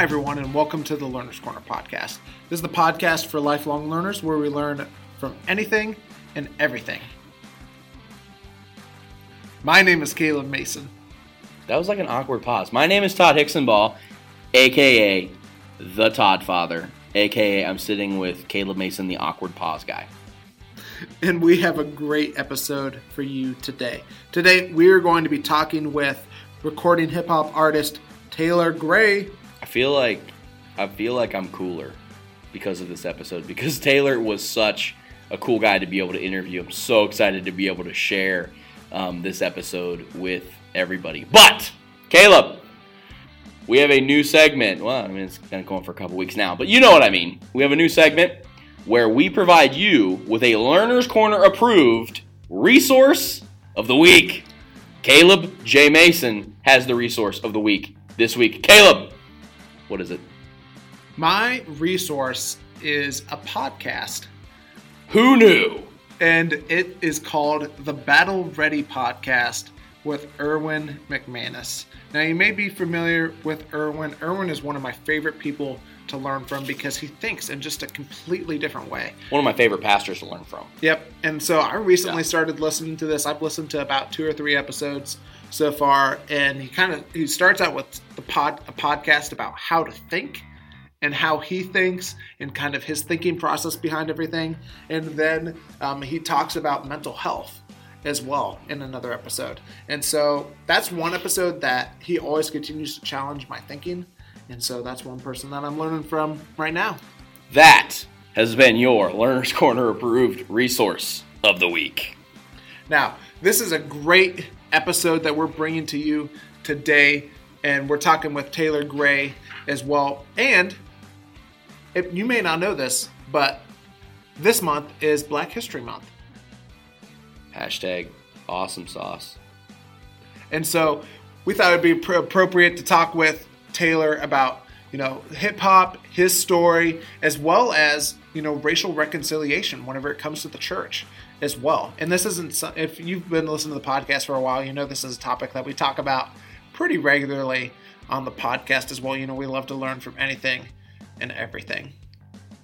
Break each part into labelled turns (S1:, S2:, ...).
S1: Hi, everyone, and welcome to the Learner's Corner podcast. This is the podcast for lifelong learners where we learn from anything and everything. My name is Caleb Mason.
S2: That was like an awkward pause. My name is Todd Hicksonball, aka the Todd Father, aka I'm sitting with Caleb Mason, the awkward pause guy.
S1: And we have a great episode for you today. Today, we are going to be talking with recording hip hop artist Taelor Gray
S2: feel like I feel like I'm cooler because of this episode because Taelor was such a cool guy to be able to interview. I'm so excited to be able to share um, this episode with everybody. But Caleb, we have a new segment. Well, I mean it's been going for a couple weeks now, but you know what I mean. We have a new segment where we provide you with a Learner's Corner approved resource of the week. Caleb J. Mason has the resource of the week this week. Caleb, what is it?
S1: My resource is a podcast,
S2: Who knew?
S1: and it is called the Battle Ready Podcast with Erwin McManus. Now, you may be familiar with Erwin. Erwin is one of my favorite people to learn from because he thinks in just a completely different way.
S2: One of my favorite pastors to learn from.
S1: Yep. And so I recently
S2: Yeah.
S1: started listening to this. I've listened to about two or three episodes so far, and he kind of he starts out with the pod a podcast about how to think and how he thinks and kind of his thinking process behind everything, and then um, he talks about mental health as well in another episode. And so that's one episode that he always continues to challenge my thinking. And so that's one person that I'm learning from right now.
S2: That has been your Learner's Corner approved resource of the week.
S1: Now, this is a great episode that we're bringing to you today, and we're talking with Taelor Gray as well. And if, you may not know this, but this month is Black History Month.
S2: Hashtag awesome sauce.
S1: And so we thought it'd be pr- appropriate to talk with Taelor about, you know, hip hop, his story, as well as, you know, racial reconciliation whenever it comes to the church as well. And this isn't, if you've been listening to the podcast for a while, you know this is a topic that we talk about pretty regularly on the podcast as well. You know, we love to learn from anything and everything.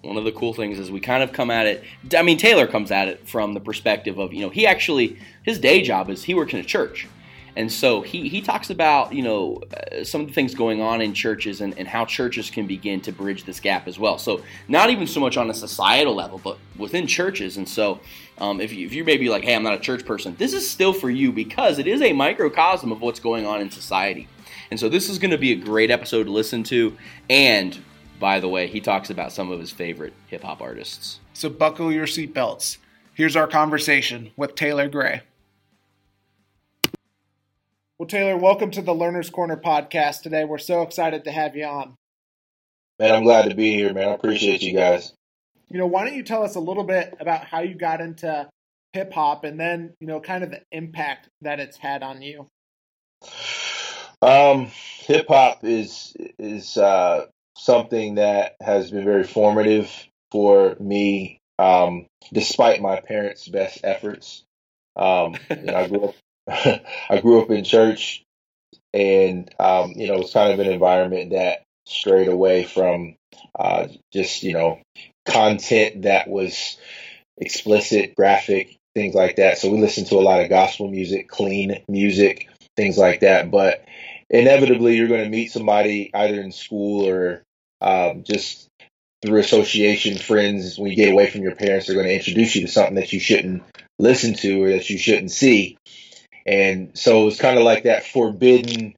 S2: One of the cool things is we kind of come at it. I mean, Taelor comes at it from the perspective of, you know, he actually, his day job is he works in a church. And so he, he talks about, you know, uh, some of the things going on in churches and, and how churches can begin to bridge this gap as well. So, not even so much on a societal level, but within churches. And so, um, if, you, if you're maybe like, hey, I'm not a church person, this is still for you because it is a microcosm of what's going on in society. And so, this is going to be a great episode to listen to. And by the way, he talks about some of his favorite hip hop artists.
S1: So buckle your seatbelts. Here's our conversation with Taelor Gray. Well, Taelor, welcome to the Learner's Corner podcast today. We're so excited to have you on.
S3: Man, I'm glad to be here, man. I appreciate you guys.
S1: You know, why don't you tell us a little bit about how you got into hip hop and then, you know, kind of the impact that it's had on you?
S3: Um, hip hop is is uh, something that has been very formative for me, um, despite my parents' best efforts. Um, you know, I grew up I grew up in church, and um, you know, it was kind of an environment that strayed away from uh, just you know content that was explicit, graphic, things like that. So we listened to a lot of gospel music, clean music, things like that. But inevitably, you're going to meet somebody either in school or um, just through association, friends. When you get away from your parents, they're going to introduce you to something that you shouldn't listen to or that you shouldn't see. And so it was kind of like that forbidden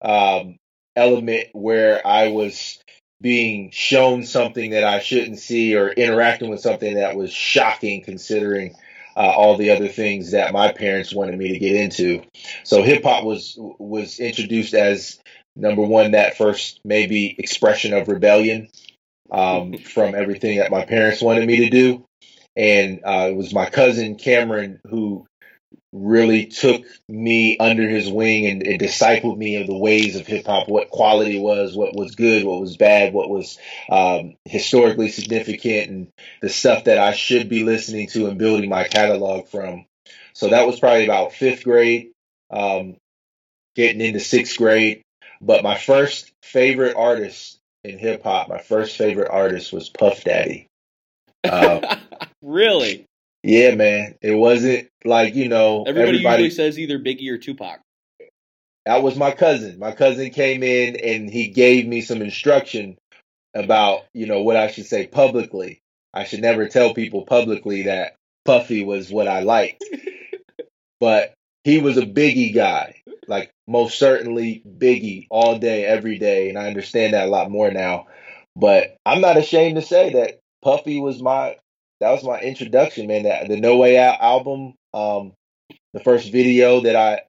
S3: um, element where I was being shown something that I shouldn't see or interacting with something that was shocking considering uh, all the other things that my parents wanted me to get into. So hip hop was was introduced as number one that first maybe expression of rebellion um, from everything that my parents wanted me to do, and uh, it was my cousin Cameron who really took me under his wing and, and discipled me of the ways of hip hop, what quality was, what was good, what was bad, what was um, historically significant, and the stuff that I should be listening to and building my catalog from. So that was probably about fifth grade, um, getting into sixth grade. But my first favorite artist in hip hop, my first favorite artist was Puff Daddy. Um,
S2: really?
S3: Yeah, man. It wasn't like you know
S2: everybody, everybody usually says either Biggie or Tupac.
S3: That was my cousin. My cousin came in and he gave me some instruction about you know what I should say publicly. I should never tell people publicly that Puffy was what I liked, but he was a Biggie guy, like most certainly Biggie all day, every day, and I understand that a lot more now. But I'm not ashamed to say that Puffy was my that was my introduction, man. That the No Way Out album, um, the first video that I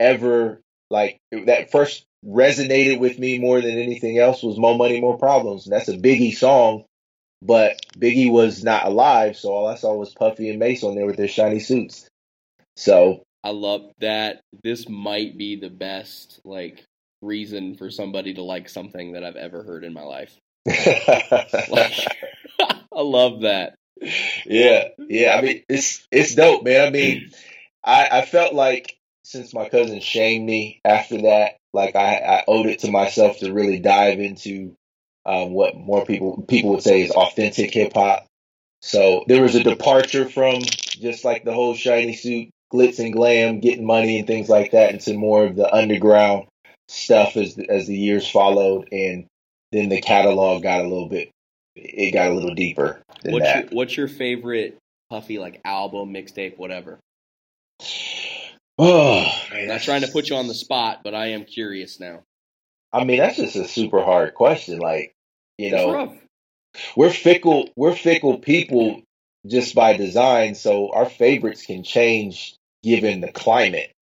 S3: ever like that first resonated with me more than anything else was More Money, More Problems. And that's a Biggie song, but Biggie was not alive, so all I saw was Puffy and Mase on there with their shiny suits. So
S2: I love that. This might be the best like reason for somebody to like something that I've ever heard in my life. like, I love that.
S3: Yeah, yeah. I mean, it's it's dope, man. I mean, I I felt like since my cousin shamed me after that, like I, I owed it to myself to really dive into um, what more people people would say is authentic hip hop. So there was a departure from just like the whole shiny suit, glitz and glam, getting money and things like that, into more of the underground stuff as as the years followed, and then the catalog got a little bit it got a little deeper
S2: what's
S3: that.
S2: Your, what's your favorite Puffy like album, mixtape, whatever?
S3: Oh, man,
S2: not trying to put you on the spot, but I am curious now.
S3: I mean, that's just a super hard question. Like, you know, we're fickle. We're fickle people just by design, so our favorites can change given the climate.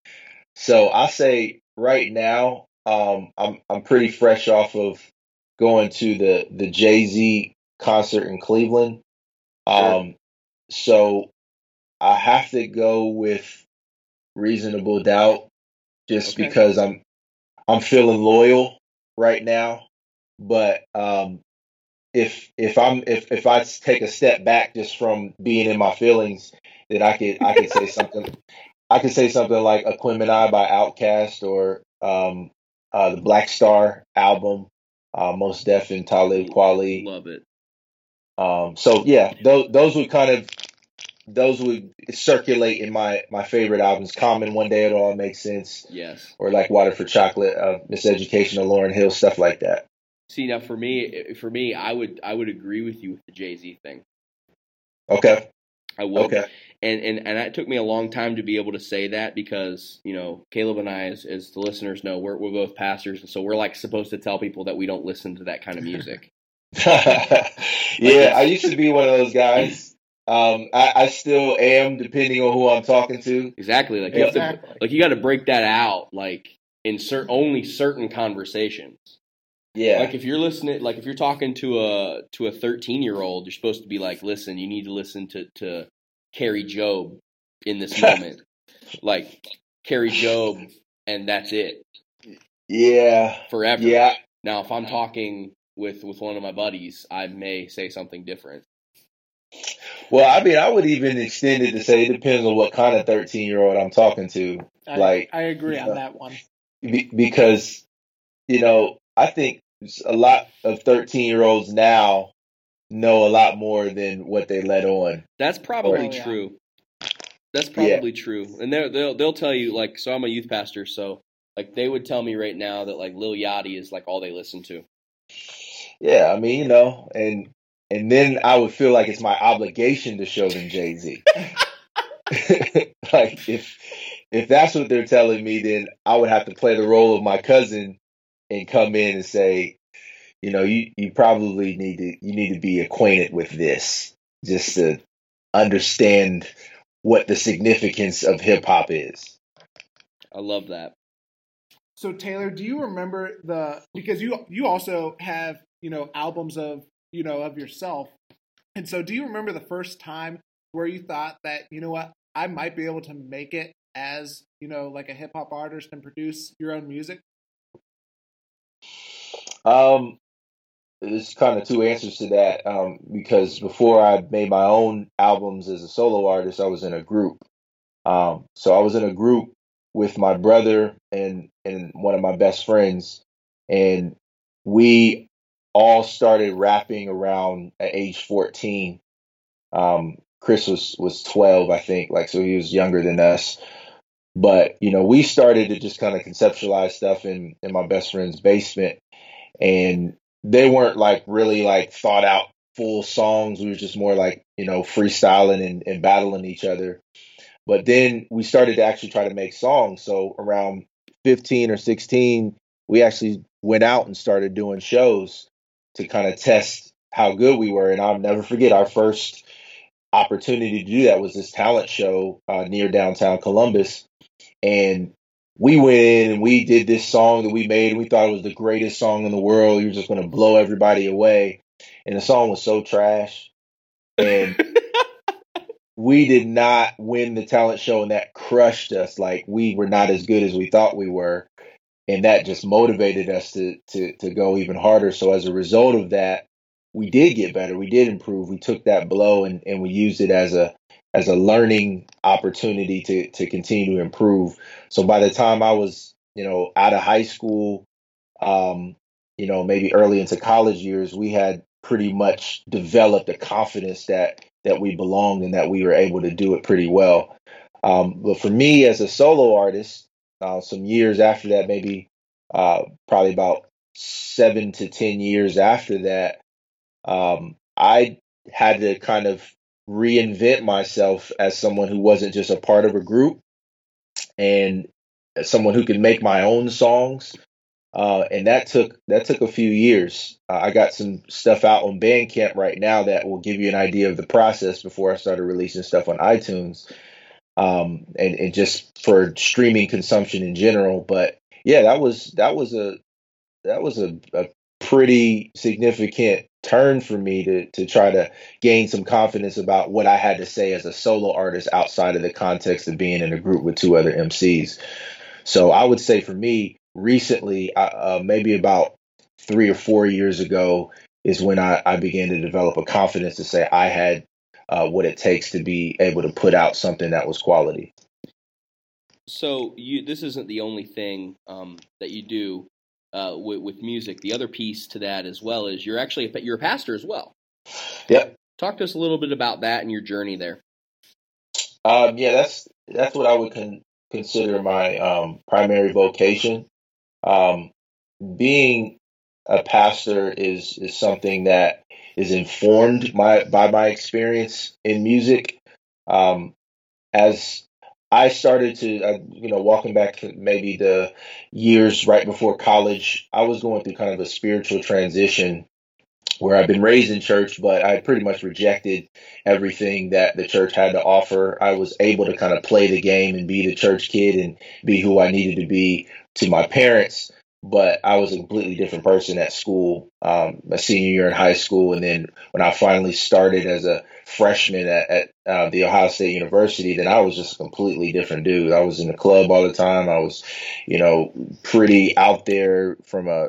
S3: So I say right now, um, I'm I'm pretty fresh off of going to the the Jay Z concert in Cleveland. Um, so I have to go with reasonable doubt just okay. because I'm I'm feeling loyal right now. But um, if if I'm if if I take a step back just from being in my feelings, then I could I could say something. I could say something like Aquemini by Outkast or um, uh, the Black Star album, uh, Mos Def and Talib Kweli.
S2: Love it.
S3: Um, so yeah, those those would kind of those would circulate in my my favorite albums. Common, One Day It All Makes Sense.
S2: Yes.
S3: Or like Water for Chocolate, uh, Miseducation of Lauryn Hill, stuff like that.
S2: See now, for me, for me, I would I would agree with you with the Jay Z thing.
S3: Okay.
S2: I would. Okay. And, and and it took me a long time to be able to say that because you know Caleb and I, as, as the listeners know, we're we're both pastors, and so we're like supposed to tell people that we don't listen to that kind of music.
S3: yeah, I used to be one of those guys. Um, I, I, still am, depending on who I'm talking to.
S2: Exactly. Like you exactly. to, like you got to break that out, like in certain only certain conversations.
S3: Yeah.
S2: Like if you're listening, like if you're talking to a to a 13 year old, you're supposed to be like, listen, you need to listen to to Kari Jobe in this moment, like Kari Jobe, and that's it.
S3: Yeah.
S2: Forever.
S3: Yeah.
S2: Now, if I'm talking with with one of my buddies, I may say something different.
S3: Well, I mean, I would even extend it to say it depends on what kind of thirteen year old I'm talking to.
S1: I,
S3: like,
S1: I agree on know, that one
S3: be, because you know I think a lot of thirteen year olds now know a lot more than what they let on.
S2: That's probably oh, true. Yeah. That's probably yeah. true, and they they'll they'll tell you like so. I'm a youth pastor, so like they would tell me right now that like Lil Yachty is like all they listen to.
S3: Yeah, I mean, you know, and and then I would feel like it's my obligation to show them Jay Z. like if if that's what they're telling me, then I would have to play the role of my cousin and come in and say, you know, you you probably need to you need to be acquainted with this just to understand what the significance of hip hop is.
S2: I love that.
S1: So Taelor, do you remember the because you you also have you know albums of you know of yourself, and so do you remember the first time where you thought that you know what I might be able to make it as you know like a hip hop artist and produce your own music?
S3: Um, there's kind of two answers to that. Um, because before I made my own albums as a solo artist, I was in a group. Um, so I was in a group with my brother and and one of my best friends, and we all started rapping around at age 14. Um, Chris was was 12, I think, like so he was younger than us. But you know, we started to just kind of conceptualize stuff in in my best friend's basement, and they weren't like really like thought out full songs. We were just more like you know freestyling and, and battling each other. But then we started to actually try to make songs. So around 15 or 16, we actually went out and started doing shows to kind of test how good we were. And I'll never forget our first opportunity to do that was this talent show uh, near downtown Columbus. And we went in and we did this song that we made and we thought it was the greatest song in the world. We were just going to blow everybody away. And the song was so trash. And we did not win the talent show and that crushed us. Like we were not as good as we thought we were. And that just motivated us to, to, to go even harder. So as a result of that, we did get better. We did improve. We took that blow and, and we used it as a as a learning opportunity to to continue to improve. So by the time I was, you know, out of high school, um, you know, maybe early into college years, we had pretty much developed a confidence that that we belonged and that we were able to do it pretty well. Um, but for me as a solo artist, uh, some years after that, maybe uh, probably about seven to ten years after that, um, I had to kind of reinvent myself as someone who wasn't just a part of a group and someone who could make my own songs. Uh, and that took that took a few years. Uh, I got some stuff out on Bandcamp right now that will give you an idea of the process before I started releasing stuff on iTunes, um, and and just for streaming consumption in general. But yeah, that was that was a that was a, a pretty significant turn for me to to try to gain some confidence about what I had to say as a solo artist outside of the context of being in a group with two other MCs. So I would say for me, recently, uh, maybe about three or four years ago, is when I, I began to develop a confidence to say I had uh, what it takes to be able to put out something that was quality.
S2: So you, this isn't the only thing um, that you do uh, with, with, music. The other piece to that as well is you're actually a, you're a pastor as well.
S3: Yep.
S2: Talk to us a little bit about that and your journey there.
S3: Um, yeah, that's that's what I would con- consider my um, primary vocation. Um, being a pastor is is something that is informed my by my experience in music. Um, as I started to, uh, you know, walking back to maybe the years right before college, I was going through kind of a spiritual transition where I've been raised in church, but I pretty much rejected everything that the church had to offer. I was able to kind of play the game and be the church kid and be who I needed to be to my parents but I was a completely different person at school, um, my senior year in high school, and then when I finally started as a freshman at, at uh, the Ohio State University, then I was just a completely different dude. I was in the club all the time. I was, you know, pretty out there from a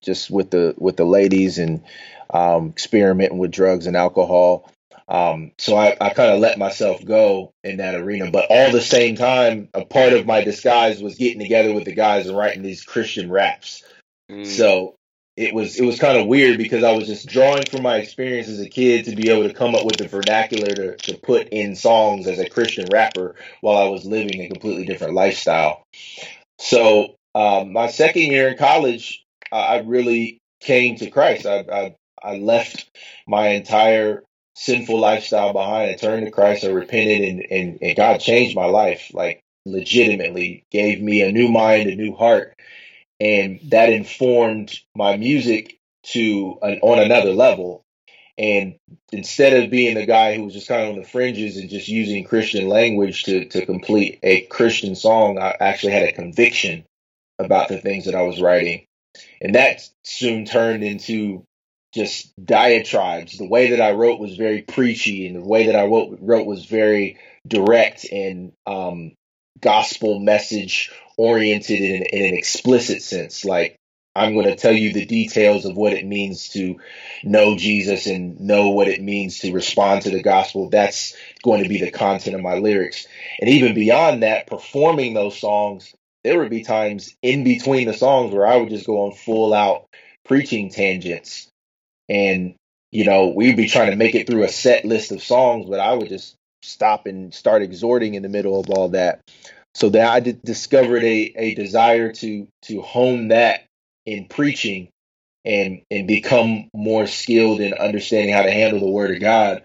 S3: just with the with the ladies and um, experimenting with drugs and alcohol. Um, so I, I kind of let myself go in that arena. But all the same time, a part of my disguise was getting together with the guys and writing these Christian raps. Mm. So it was it was kind of weird because I was just drawing from my experience as a kid to be able to come up with the vernacular to, to put in songs as a Christian rapper while I was living a completely different lifestyle. So um, my second year in college, uh, I really came to Christ. I, I I left my entire sinful lifestyle behind. and turned to Christ. and repented, and, and, and God changed my life, like legitimately gave me a new mind, a new heart. And that informed my music to an, on another level. And instead of being the guy who was just kind of on the fringes and just using Christian language to, to complete a Christian song, I actually had a conviction about the things that I was writing. And that soon turned into just diatribes. The way that I wrote was very preachy, and the way that I wrote, was very direct and um, gospel message oriented in, in an explicit sense. Like I'm going to tell you the details of what it means to know Jesus and know what it means to respond to the gospel. That's going to be the content of my lyrics. And even beyond that, performing those songs, there would be times in between the songs where I would just go on full out preaching tangents and you know we'd be trying to make it through a set list of songs, but I would just stop and start exhorting in the middle of all that. So that I discovered a, a desire to to hone that in preaching and and become more skilled in understanding how to handle the word of God.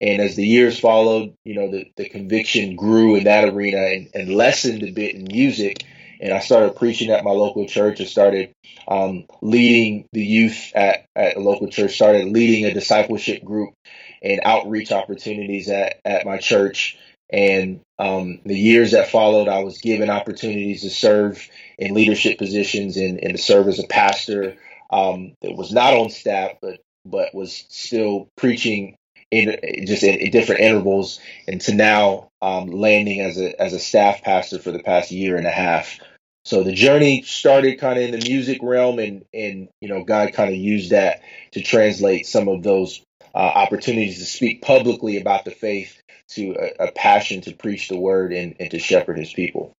S3: And as the years followed, you know, the, the conviction grew in that arena and, and lessened a bit in music. And I started preaching at my local church. I started um, leading the youth at, at a local church, started leading a discipleship group and outreach opportunities at, at my church. And um, the years that followed, I was given opportunities to serve in leadership positions and, and to serve as a pastor um, that was not on staff, but but was still preaching in just in, different intervals, and to now um, landing as a as a staff pastor for the past year and a half. So the journey started kind of in the music realm, and and you know God kind of used that to translate some of those uh, opportunities to speak publicly about the faith to a, a passion to preach the word and, and to shepherd His people.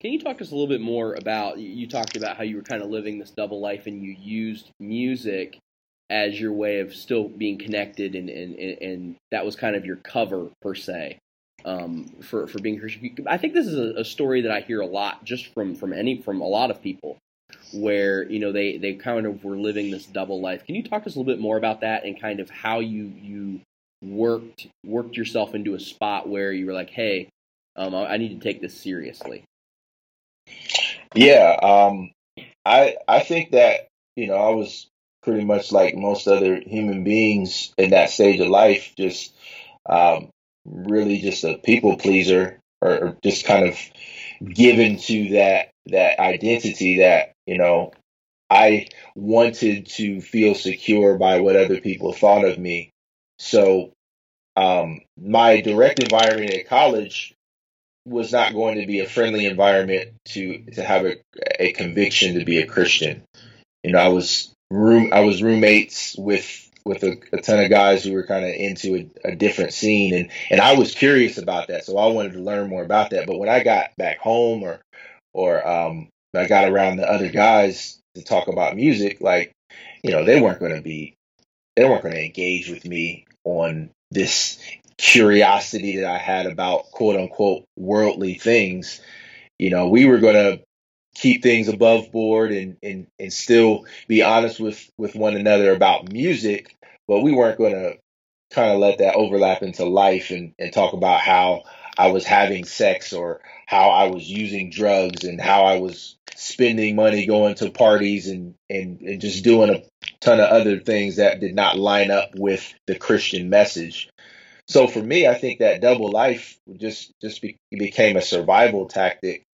S2: Can you talk to us a little bit more about? You talked about how you were kind of living this double life, and you used music as your way of still being connected, and and, and that was kind of your cover per se um, for for being Christian. I think this is a, a, story that I hear a lot just from from any from a lot of people, where you know they they kind of were living this double life. Can you talk to us a little bit more about that and kind of how you you worked worked yourself into a spot where you were like, hey, um, I, I need to take this seriously.
S3: Yeah, um, I I think that you know I was pretty much like most other human beings in that stage of life, just um, really just a people pleaser or, or just kind of given to that that identity that you know I wanted to feel secure by what other people thought of me. So um, my direct environment at college was not going to be a friendly environment to to have a, a conviction to be a Christian. You know, I was room I was roommates with with a, a ton of guys who were kind of into a, a, different scene and and I was curious about that so I wanted to learn more about that but when I got back home or or um I got around the other guys to talk about music like you know they weren't going to be they weren't going to engage with me on this curiosity that I had about quote unquote worldly things. You know we were going to keep things above board and, and, and still be honest with, with one another about music, but we weren't going to kind of let that overlap into life and, and talk about how I was having sex or how I was using drugs and how I was spending money going to parties and, and, and just doing a ton of other things that did not line up with the Christian message. So for me, I think that double life just just be, became a survival tactic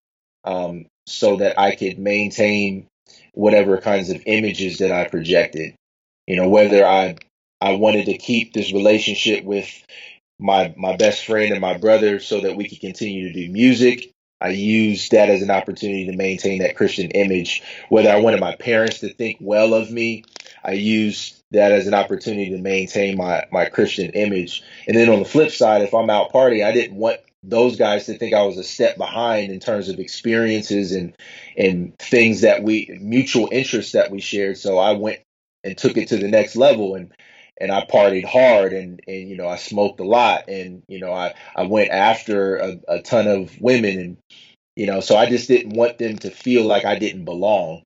S3: um, so that I could maintain whatever kinds of images that I projected. You know, whether I I wanted to keep this relationship with my my best friend and my brother so that we could continue to do music. I used that as an opportunity to maintain that Christian image. Whether I wanted my parents to think well of me, I used that as an opportunity to maintain my my Christian image. And then on the flip side, if I'm out partying, I didn't want those guys to think I was a step behind in terms of experiences and and things that we mutual interests that we shared. So I went and took it to the next level and and I partied hard and and you know I smoked a lot and you know I I went after a, a ton of women and you know so I just didn't want them to feel like I didn't belong.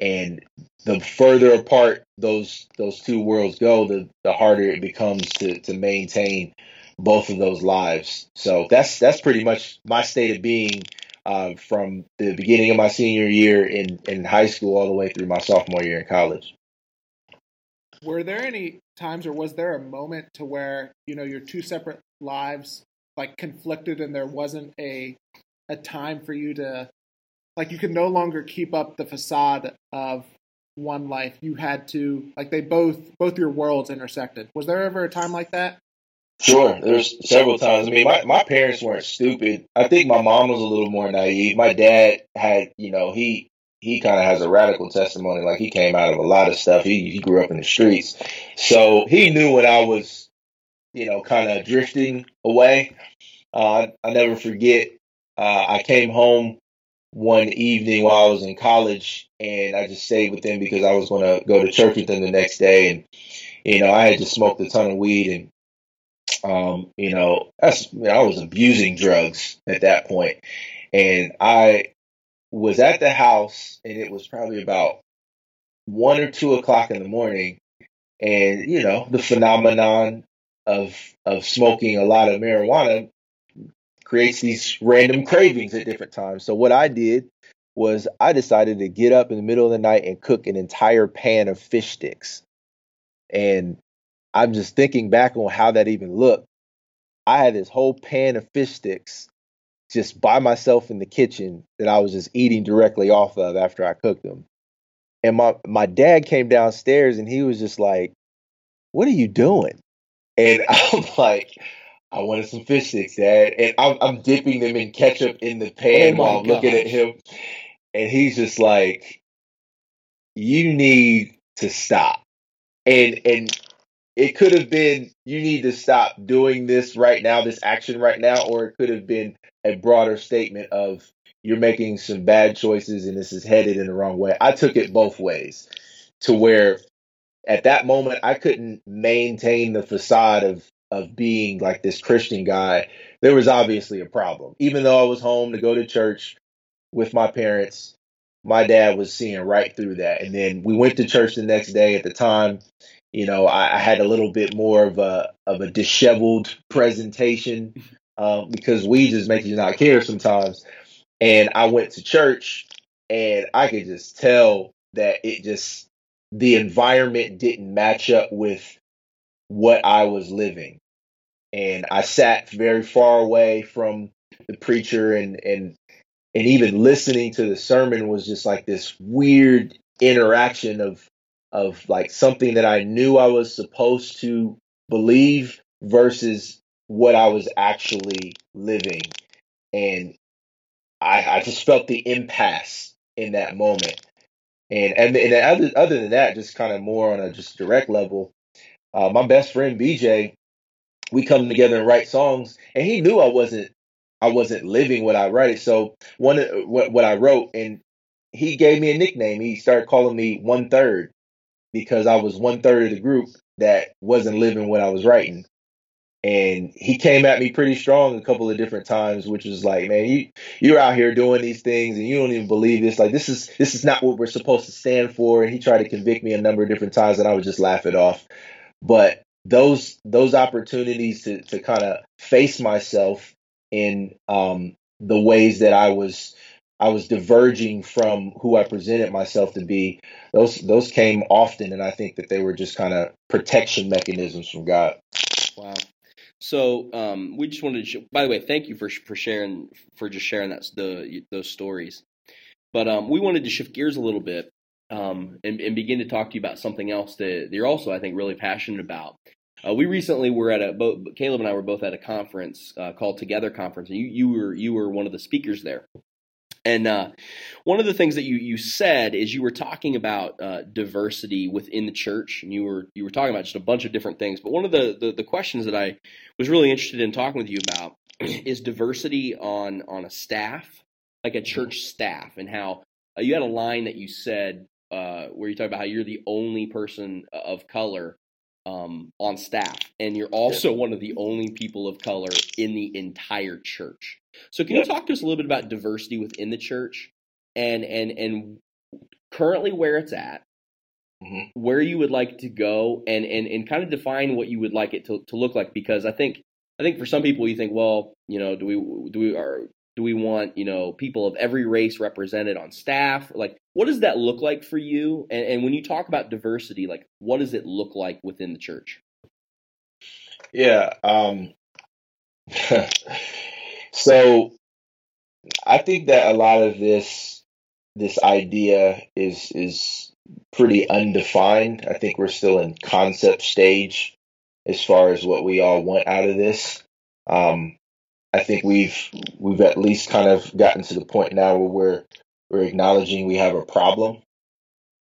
S3: And the further apart those those two worlds go, the the harder it becomes to to maintain both of those lives. So that's that's pretty much my state of being uh, from the beginning of my senior year in in high school all the way through my sophomore year in college.
S1: Were there any times, or was there a moment to where you know your two separate lives like conflicted, and there wasn't a a time for you to like you could no longer keep up the facade of one life you had to like they both both your worlds intersected was there ever a time like that
S3: Sure, there's several times. I mean, my, my parents weren't stupid. I think my mom was a little more naive. My dad had, you know, he he kind of has a radical testimony. Like he came out of a lot of stuff. He he grew up in the streets, so he knew when I was, you know, kind of drifting away. Uh, I never forget. Uh, I came home one evening while I was in college, and I just stayed with them because I was going to go to church with them the next day, and you know I had just smoked a ton of weed, and um, you know that's I was abusing drugs at that point, and I was at the house, and it was probably about one or two o'clock in the morning, and you know the phenomenon of of smoking a lot of marijuana creates these random cravings at different times. So what I did was I decided to get up in the middle of the night and cook an entire pan of fish sticks. And I'm just thinking back on how that even looked. I had this whole pan of fish sticks just by myself in the kitchen that I was just eating directly off of after I cooked them. And my my dad came downstairs and he was just like, "What are you doing?" And I'm like, I wanted some fish sticks, Dad. And I'm, I'm dipping them in ketchup in the pan oh while I'm looking at him. And he's just like, you need to stop. And, and it could have been, you need to stop doing this right now, this action right now, or it could have been a broader statement of you're making some bad choices and this is headed in the wrong way. I took it both ways to where at that moment I couldn't maintain the facade of of being like this Christian guy, there was obviously a problem. Even though I was home to go to church with my parents, my dad was seeing right through that. And then we went to church the next day. At the time, you know, I, I had a little bit more of a of a disheveled presentation um, because we just make you not care sometimes. And I went to church, and I could just tell that it just the environment didn't match up with what I was living. And I sat very far away from the preacher and and and even listening to the sermon was just like this weird interaction of of like something that I knew I was supposed to believe versus what I was actually living. And I, I just felt the impasse in that moment. And and, and other, other than that, just kind of more on a just direct level, uh, my best friend BJ, we come together and write songs, and he knew I wasn't I wasn't living what I write. So one what what I wrote, and he gave me a nickname. He started calling me One Third because I was one third of the group that wasn't living what I was writing. And he came at me pretty strong a couple of different times, which was like, man, you you're out here doing these things and you don't even believe this. Like this is this is not what we're supposed to stand for. And he tried to convict me a number of different times, and I would just laugh it off. But those those opportunities to to kind of face myself in um, the ways that I was I was diverging from who I presented myself to be. Those those came often, and I think that they were just kind of protection mechanisms from God.
S2: Wow. So um, we just wanted to. Sh- by the way, thank you for for sharing for just sharing that the those stories. But um, we wanted to shift gears a little bit um, and, and, begin to talk to you about something else that you're also, I think, really passionate about. Uh, we recently were at a Caleb and I were both at a conference uh, called Together Conference, and you you were you were one of the speakers there. And uh, one of the things that you you said is you were talking about uh, diversity within the church, and you were you were talking about just a bunch of different things. But one of the, the the questions that I was really interested in talking with you about is diversity on on a staff, like a church staff, and how uh, you had a line that you said uh, where you talk about how you're the only person of color um, on staff, and you're also one of the only people of color in the entire church. So, can you talk to us a little bit about diversity within the church, and and and currently where it's at, mm-hmm. where you would like to go, and and and kind of define what you would like it to, to look like? Because I think I think for some people you think, well, you know, do we do we are do we want you know people of every race represented on staff like what does that look like for you and, and when you talk about diversity like what does it look like within the church
S3: yeah um so i think that a lot of this this idea is is pretty undefined i think we're still in concept stage as far as what we all want out of this um I think we've we've at least kind of gotten to the point now where we're we're acknowledging we have a problem.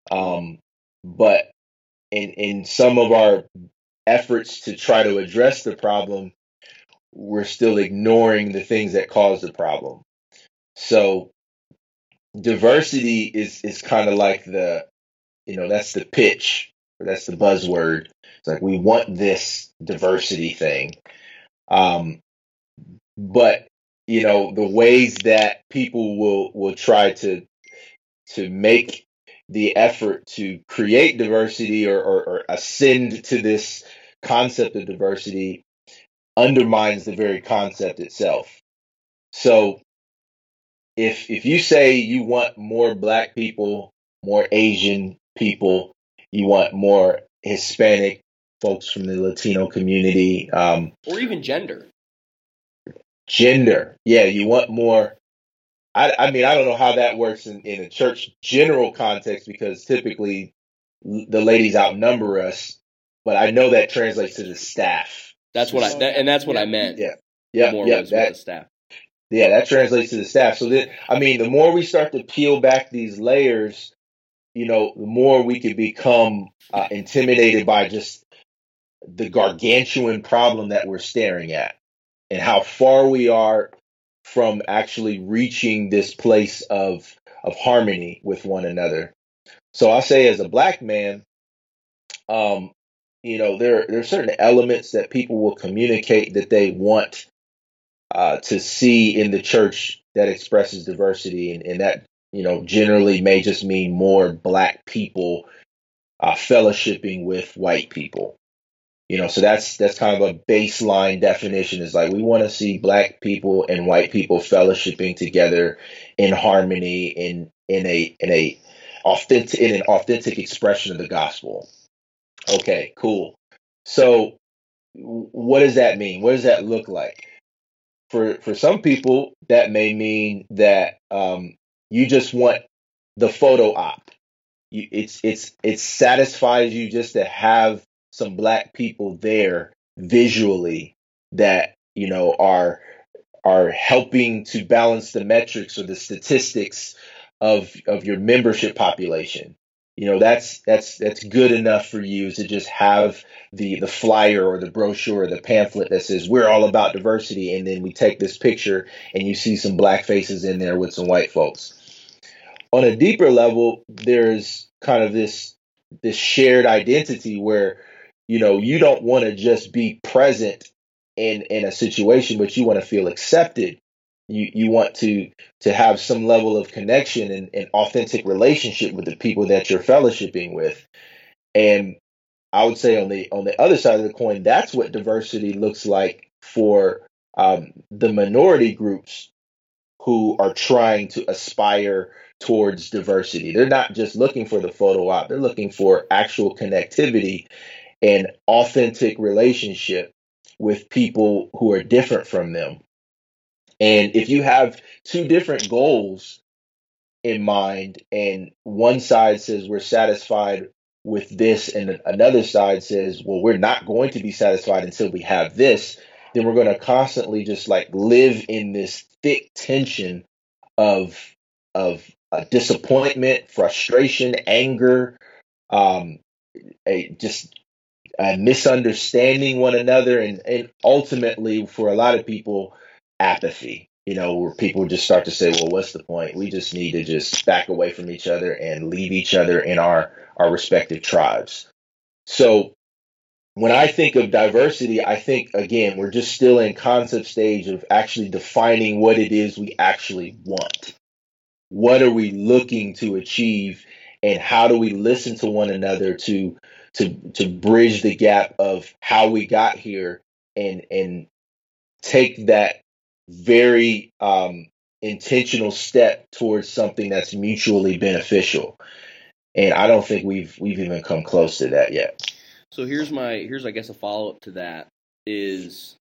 S3: Um, but in in some of our efforts to try to address the problem, we're still ignoring the things that cause the problem. So diversity is is kind of like the you know that's the pitch that's the buzzword it's like we want this diversity thing um but you know the ways that people will will try to to make the effort to create diversity or, or, or ascend to this concept of diversity undermines the very concept itself so if if you say you want more black people, more Asian people, you want more Hispanic folks from the Latino community, um,
S2: or even gender.
S3: Gender, yeah, you want more. I, I mean, I don't know how that works in, in a church general context because typically the ladies outnumber us, but I know that translates to the staff.
S2: That's what I, that, and that's what
S3: yeah,
S2: I meant.
S3: Yeah, yeah,
S2: more
S3: yeah. That,
S2: the staff.
S3: yeah, that translates to the staff. So that I mean, the more we start to peel back these layers, you know, the more we could become uh, intimidated by just the gargantuan problem that we're staring at, and how far we are from actually reaching this place of of harmony with one another. So I say, as a black man, um, you know, there there are certain elements that people will communicate that they want uh, to see in the church that expresses diversity, and, and that you know generally may just mean more black people uh, fellowshipping with white people. You know, so that's that's kind of a baseline definition. Is like we want to see black people and white people fellowshipping together in harmony in in a in a authentic in an authentic expression of the gospel. Okay, cool. So, what does that mean? What does that look like? For for some people, that may mean that um, you just want the photo op. You, it's it's it satisfies you just to have some black people there visually that you know are are helping to balance the metrics or the statistics of of your membership population you know that's that's that's good enough for you to just have the the flyer or the brochure or the pamphlet that says we're all about diversity and then we take this picture and you see some black faces in there with some white folks. On a deeper level there's kind of this this shared identity where you know you don't want to just be present in in a situation but you want to feel accepted you you want to to have some level of connection and, and authentic relationship with the people that you're fellowshipping with. And i would say on the on the other side of the coin that's what diversity looks like for um, the minority groups who are trying to aspire towards diversity. They're not just looking for the photo op. They're looking for actual connectivity and authentic relationship with people who are different from them and if you have two different goals in mind, and one side says we're satisfied with this, and another side says, well, we're not going to be satisfied until we have this, then we're going to constantly just like live in this thick tension of of uh, disappointment, frustration, anger, um, a, just uh, misunderstanding one another, and and ultimately for a lot of people apathy you know where people just start to say well what's the point? We just need to just back away from each other and leave each other in our our respective tribes. So when i think of diversity i think again we're just still in concept stage of actually defining what it is we actually want. What are we looking to achieve and how do we listen to one another to to to bridge the gap of how we got here and and take that very um, intentional step towards something that's mutually beneficial. And I don't think we've we've even come close to that yet.
S2: So here's my here's I guess a follow up to that is,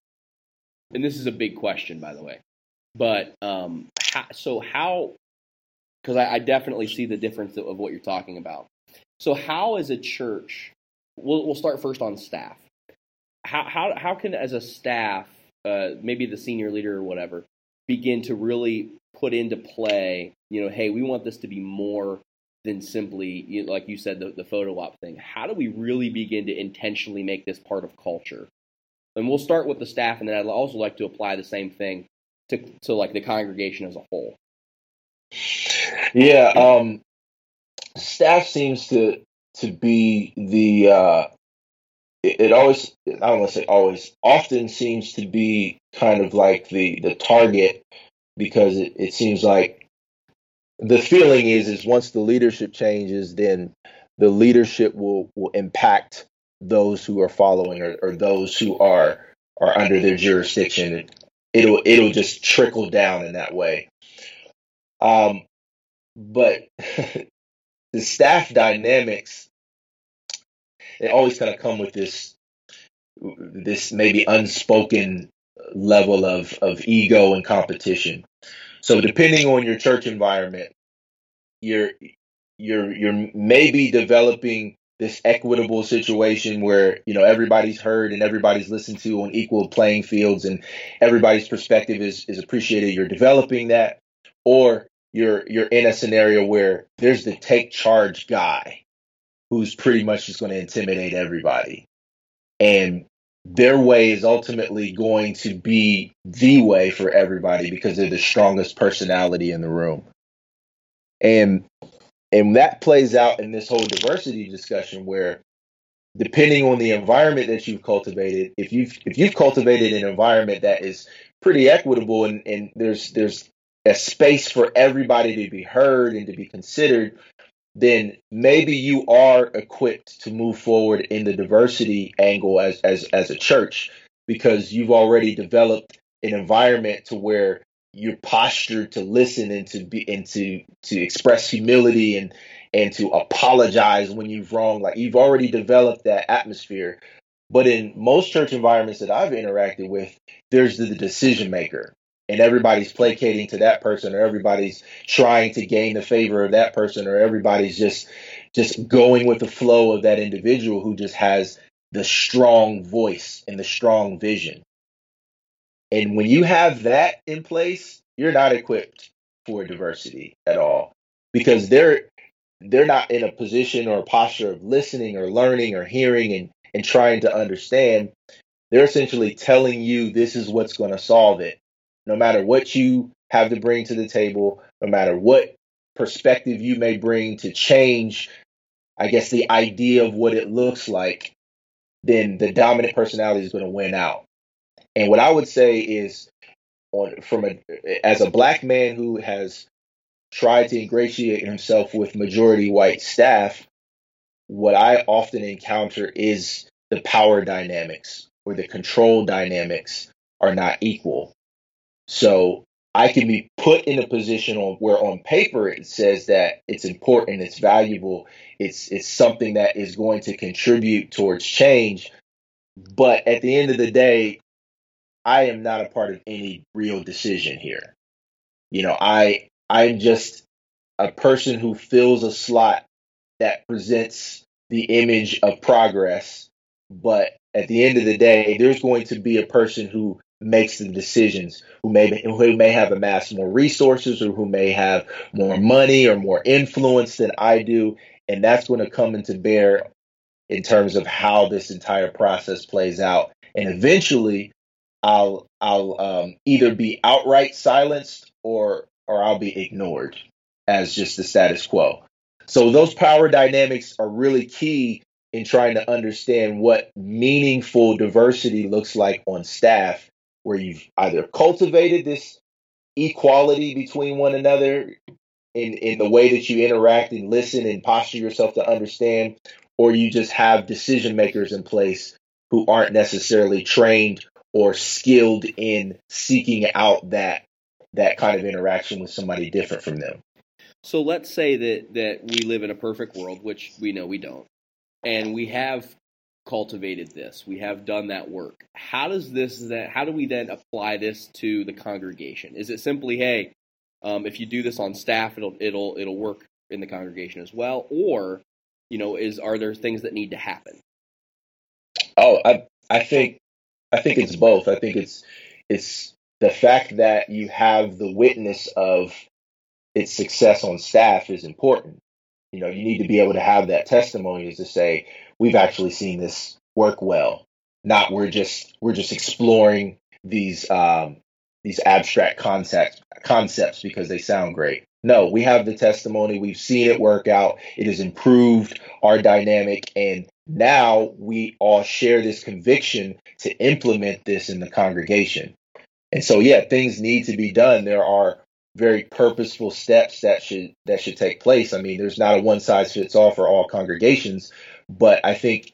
S2: and this is a big question by the way, but um, how, so how? Because I, I definitely see the difference of what you're talking about. So how is a church, we'll we'll start first on staff. How how how can as a staff uh, maybe the senior leader or whatever, begin to really put into play, you know, hey, we want this to be more than simply, you know, like you said, the, the photo op thing. How do we really begin to intentionally make this part of culture? And we'll start with the staff, and then I'd also like to apply the same thing to, to like the congregation as a whole.
S3: Yeah, um, staff seems to to be the uh, it, always I don't want to say always often seems to be kind of like the the target because it, it seems like the feeling is is once the leadership changes, then the leadership will will impact those who are following or, or those who are are under their jurisdiction. It'll it'll just trickle down in that way. Um, but the staff dynamics they always kind of come with this this maybe unspoken level of of ego and competition. So depending on your church environment, you're you're you're maybe developing this equitable situation where you know everybody's heard and everybody's listened to on equal playing fields and everybody's perspective is is appreciated. You're developing that, or you're you're in a scenario where there's the take charge guy who's pretty much just going to intimidate everybody. And their way is ultimately going to be the way for everybody because they're the strongest personality in the room. And and that plays out in this whole diversity discussion where depending on the environment that you've cultivated, if you've if you've cultivated an environment that is pretty equitable and, and there's there's a space for everybody to be heard and to be considered, then maybe you are equipped to move forward in the diversity angle as as as a church because you've already developed an environment to where you're postured to listen and to be and to to express humility and and to apologize when you've wrong like you've already developed that atmosphere. But in most church environments that I've interacted with there's the, the decision maker and everybody's placating to that person or everybody's trying to gain the favor of that person or everybody's just just going with the flow of that individual who just has the strong voice and the strong vision. And when you have that in place you're not equipped for diversity at all because they're they're not in a position or a posture of listening or learning or hearing and and trying to understand. They're essentially telling you this is what's going to solve it no matter what you have to bring to the table, no matter what perspective you may bring to change, I guess, the idea of what it looks like, then the dominant personality is going to win out. And what I would say is, on from a as a black man who has tried to ingratiate himself with majority white staff, what I often encounter is the power dynamics or the control dynamics are not equal. So I can be put in a position on where on paper it says that it's important, it's valuable, it's it's something that is going to contribute towards change. But at the end of the day, I am not a part of any real decision here. You know, I I'm just a person who fills a slot that presents the image of progress. But at the end of the day, there's going to be a person who makes the decisions, who may who may have amassed more resources or who may have more money or more influence than I do, and that's going to come into bear in terms of how this entire process plays out. And eventually, I'll I'll um, either be outright silenced or or I'll be ignored as just the status quo. So those power dynamics are really key in trying to understand what meaningful diversity looks like on staff where you've either cultivated this equality between one another in, in the way that you interact and listen and posture yourself to understand, or you just have decision makers in place who aren't necessarily trained or skilled in seeking out that that kind of interaction with somebody different from them.
S2: So let's say that that we live in a perfect world, which we know we don't, and we have cultivated this. We have done that work. How does this that how do we then apply this to the congregation? Is it simply, hey, um, if you do this on staff, it'll it'll it'll work in the congregation as well, or you know, is are there things that need to happen?
S3: Oh, I I think I think it's both. I think it's it's the fact that you have the witness of its success on staff is important. You know, you need to be able to have that testimony is to say, we've actually seen this work well. Not we're just we're just exploring these um, these abstract concepts concepts because they sound great. No, we have the testimony. We've seen it work out. It has improved our dynamic. And now we all share this conviction to implement this in the congregation. And so, yeah, things need to be done. There are very purposeful steps that should that should take place. I mean, there's not a one size fits all for all congregations, but I think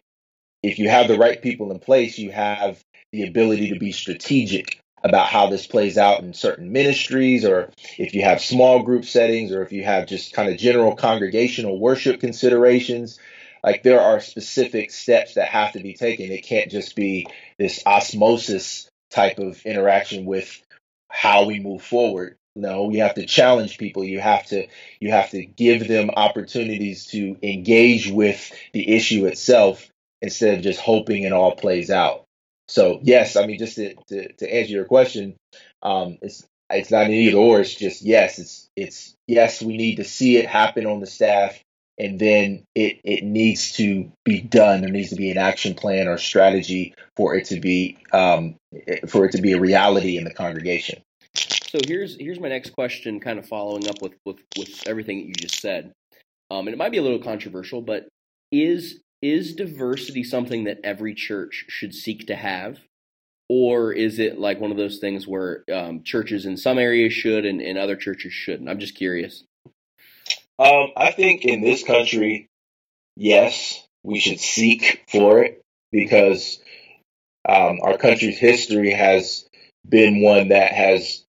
S3: if you have the right people in place, you have the ability to be strategic about how this plays out in certain ministries, or if you have small group settings, or if you have just kind of general congregational worship considerations. Like there are specific steps that have to be taken. It can't just be this osmosis type of interaction with how we move forward. No, you have to challenge people. You have to you have to give them opportunities to engage with the issue itself instead of just hoping it all plays out. So yes, I mean just to to, to answer your question, um, it's it's not an either or. It's just yes. It's it's yes. We need to see it happen on the staff, and then it it needs to be done. There needs to be an action plan or strategy for it to be um, for it to be a reality in the congregation.
S2: So here's here's my next question, kind of following up with with, with everything that you just said. Um, and it might be a little controversial, but is is diversity something that every church should seek to have? Or is it like one of those things where um, churches in some areas should and, other churches shouldn't? I'm just curious.
S3: Um, I think in this country, yes, we should seek for it because um, our country's history has been one that has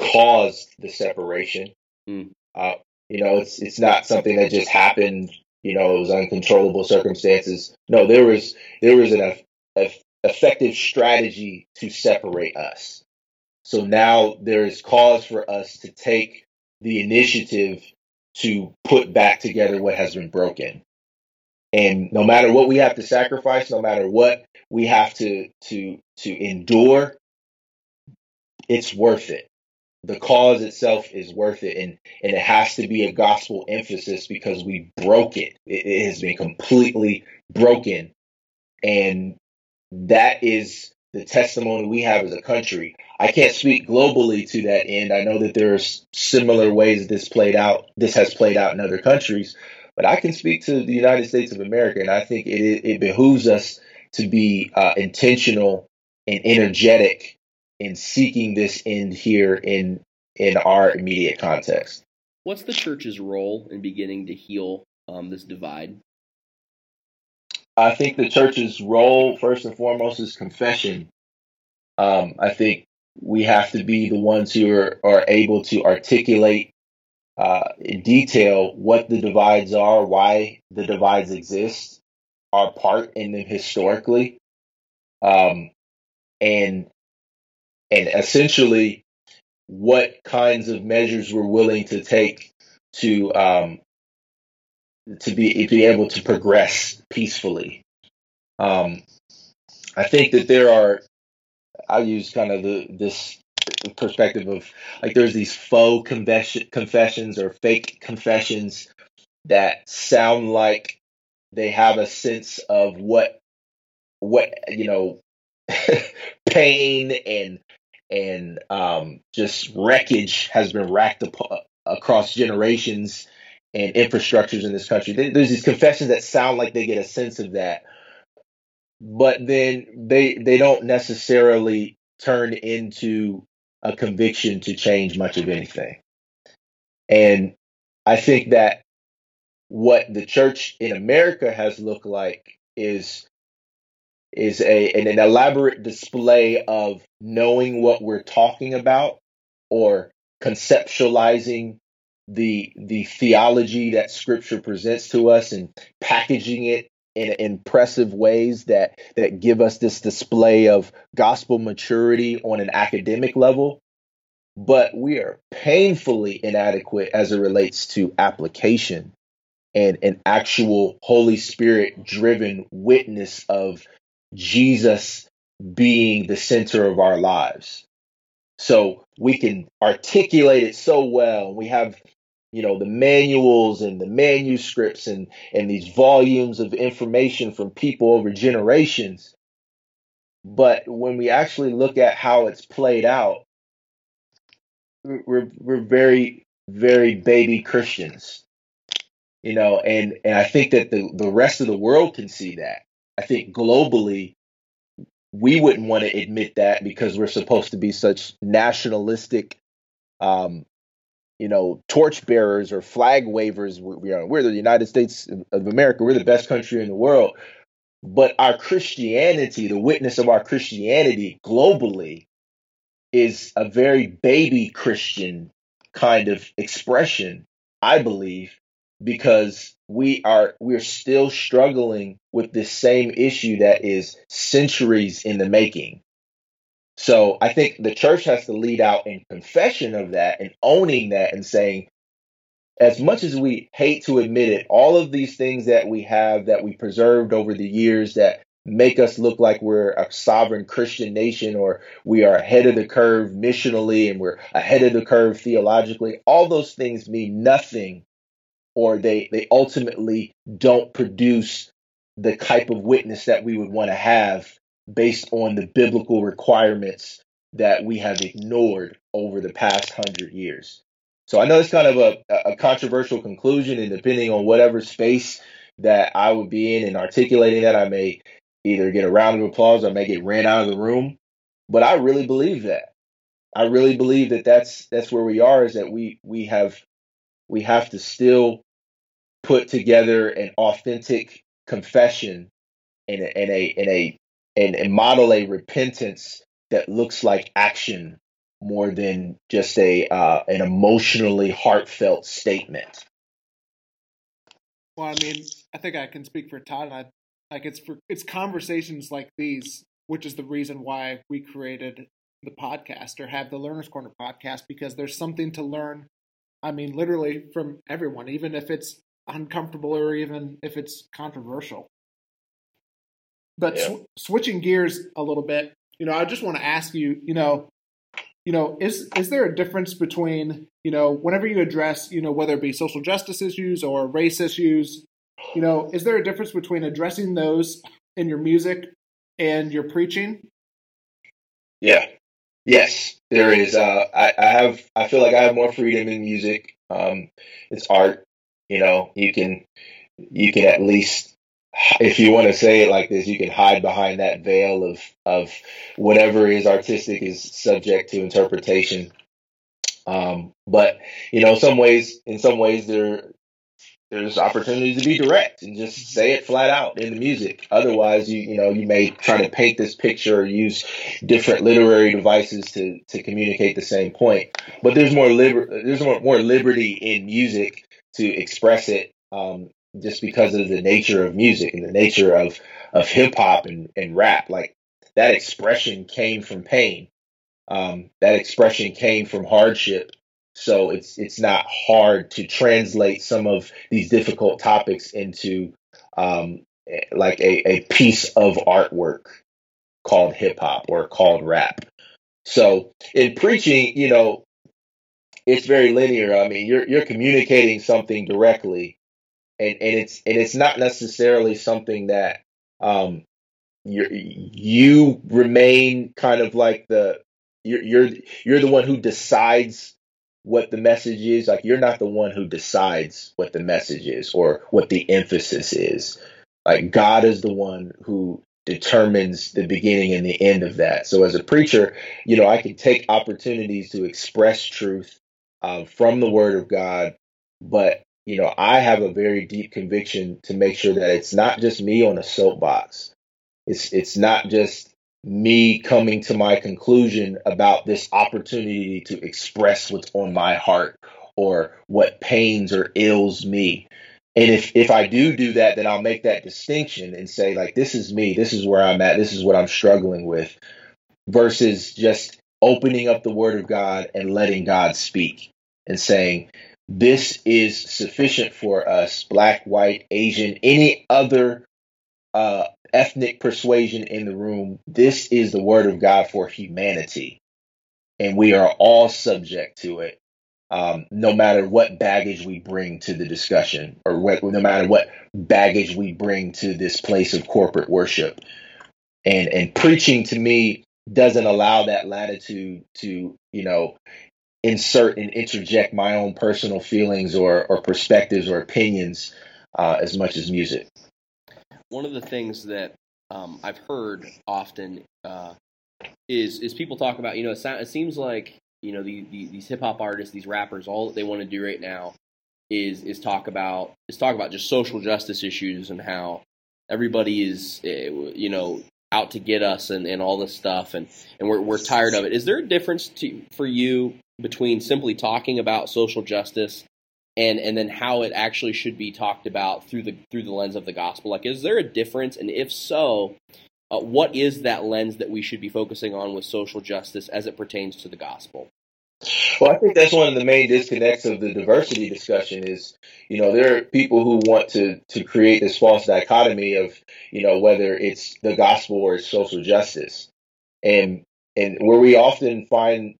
S3: caused the separation. Mm. Uh, you know, it's it's not something that just happened you know, it was uncontrollable circumstances. No, there was there was an a, effective strategy to separate us. So now there is cause for us to take the initiative to put back together what has been broken. And no matter what we have to sacrifice, no matter what we have to to to endure, it's worth it the cause itself is worth it and and it has to be a gospel emphasis because we broke it. it it, has been completely broken. And that is the testimony we have as a country. I can't speak globally to that end. I know that there's similar ways this played out this has played out in other countries but i can speak to the united states of america and i think it, it behooves us to be uh, intentional and energetic in seeking this end here in in our immediate context.
S2: What's the church's role in beginning to heal um, this divide?
S3: I think the church's role, first and foremost, is confession. Um, I think we have to be the ones who are, are able to articulate uh, in detail what the divides are, why the divides exist, our part in them historically, um, and and essentially what kinds of measures we're willing to take to um, to be be able to progress peacefully. Um, I think that there are. I'll use kind of the this perspective of like there's these faux confession, confessions or fake confessions that sound like they have a sense of what what you know pain and and um, just wreckage has been racked up across generations and infrastructures in this country. There's these confessions that sound like they get a sense of that, but then they they don't necessarily turn into a conviction to change much of anything. And I think that what the church in America has looked like is is a an, an elaborate display of knowing what we're talking about or conceptualizing the the theology that scripture presents to us and packaging it in impressive ways that that give us this display of gospel maturity on an academic level. But we are painfully inadequate as it relates to application and an actual holy spirit driven witness of Jesus being the center of our lives. So we can articulate it so well. We have, you know, the manuals and the manuscripts and, and these volumes of information from people over generations. But when we actually look at how it's played out, we're, we're very very baby Christians. You know, and and I think that the the rest of the world can see that. I think globally we wouldn't want to admit that because we're supposed to be such nationalistic um, you know, torchbearers or flag wavers. We are, we're the United States of America. We're the best country in the world. But our Christianity, the witness of our Christianity globally, is a very baby Christian kind of expression, I believe, because we are we're still struggling with this same issue that is centuries in the making. So I think the church has to lead out in confession of that and owning that and saying, as much as we hate to admit it, all of these things that we have that we preserved over the years that make us look like we're a sovereign Christian nation or we are ahead of the curve missionally and we're ahead of the curve theologically, all those things mean nothing or they, they ultimately don't produce the type of witness that we would want to have based on the biblical requirements that we have ignored over the past hundred years. So I know it's kind of a, a controversial conclusion, and depending on whatever space that I would be in and articulating that, I may either get a round of applause or may get ran out of the room. But I really believe that. I really believe that that's that's where we are. Is that we we have we have to still put together an authentic confession and a in a in a and, and model a repentance that looks like action more than just a uh, an emotionally heartfelt statement.
S1: Well, I mean, I think I can speak for Todd. And I like it's for it's conversations like these, which is the reason why we created the podcast or have the Learners Corner podcast because there's something to learn. I mean, literally from everyone, even if it's uncomfortable or even if it's controversial. But yeah. sw- switching gears a little bit, you know, I just want to ask you, you know, you know, is is there a difference between, you know, whenever you address, you know, whether it be social justice issues or race issues, you know, is there a difference between addressing those in your music and your preaching?
S3: Yeah. Yes, there is. Uh, I, I have. I feel like I have more freedom in music. Um, it's art. You know, you can you can at least if you want to say it like this, you can hide behind that veil of of whatever is artistic is subject to interpretation. Um, but you know, some ways, in some ways, there there's opportunity to be direct and just say it flat out in the music. Otherwise, you you know, you may try to paint this picture or use different literary devices to to communicate the same point. But there's more liber- there's more, more liberty in music to express it um, just because of the nature of music and the nature of of hip hop and, and rap. Like that expression came from pain. Um, that expression came from hardship. So it's it's not hard to translate some of these difficult topics into um, like a, a piece of artwork called hip hop or called rap. So in preaching, you know, it's very linear. I mean, you're you're communicating something directly and and it's and it's not necessarily something that um you you remain kind of like the you're you're you're the one who decides what the message is. Like you're not the one who decides what the message is or what the emphasis is. Like god is the one who determines the beginning and the end of that. So as a preacher you know i can take opportunities to express truth uh, from the word of god but you know, I have a very deep conviction to make sure that it's not just me on a soapbox. It's it's not just me coming to my conclusion about this opportunity to express what's on my heart or what pains or ills me. And if if I do do that, then I'll make that distinction and say like this is me, this is where I'm at, this is what I'm struggling with versus just opening up the word of God and letting God speak and saying, this is sufficient for us, black, white, Asian, any other uh, ethnic persuasion in the room. This is the word of God for humanity. And we are all subject to it, um, no matter what baggage we bring to the discussion or what, no matter what baggage we bring to this place of corporate worship. And, and preaching to me doesn't allow that latitude to, you know, insert and interject my own personal feelings or, or perspectives or opinions uh, as much as music.
S2: One of the things that um, I've heard often uh, is is people talk about you know it, it seems like you know the, the, these hip hop artists, these rappers, all that they want to do right now is is talk about is talk about just social justice issues and how everybody is eh, you know out to get us and, and all this stuff and, and we're, we're tired of it. Is there a difference to, for you between simply talking about social justice and and then how it actually should be talked about through the through the lens of the gospel? Like, is there a difference? And if so, uh, what is that lens that we should be focusing on with social justice as it pertains to the gospel?
S3: Well, I think that's one of the main disconnects of the diversity discussion is, you know, there are people who want to to create this false dichotomy of, you know, whether it's the gospel or it's social justice. And and where we often find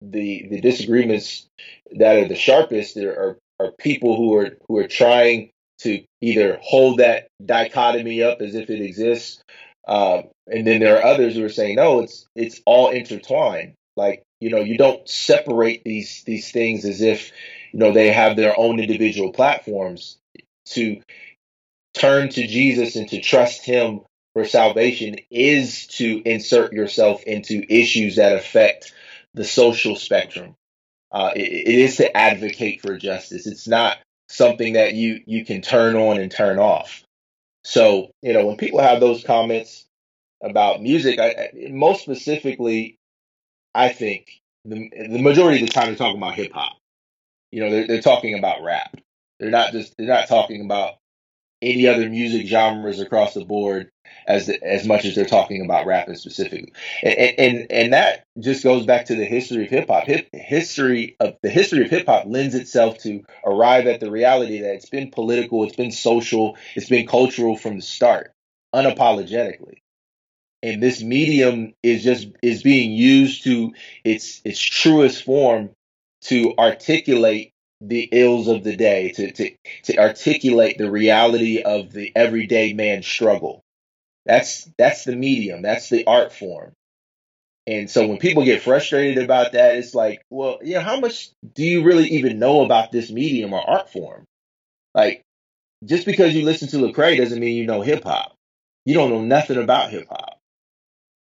S3: the the disagreements that are the sharpest there are are people who are who are trying to either hold that dichotomy up as if it exists, uh, and then there are others who are saying no, it's it's all intertwined. Like you know, you don't separate these these things as if you know they have their own individual platforms. To turn to Jesus and to trust Him for salvation is to insert yourself into issues that affect the social spectrum. Uh, it, it is to advocate for justice. It's not something that you you can turn on and turn off. So you know when people have those comments about music, I, most specifically, I think the the majority of the time they're talking about hip hop. You know, they're they're talking about rap. They're not just they're not talking about any other music genres across the board as the, as much as they're talking about rapping specifically, and, and and that just goes back to the history of hip hop. Hip, history of the history of hip hop lends itself to arrive at the reality that it's been political, it's been social, it's been cultural from the start, unapologetically. And this medium is just is being used to its its truest form to articulate the ills of the day, to, to, to articulate the reality of the everyday man struggle. That's that's the medium, that's the art form. And so when people get frustrated about that, it's like, well, you know, how much do you really even know about this medium or art form? Like, just because you listen to Lecrae doesn't mean you know hip hop. You don't know nothing about hip hop.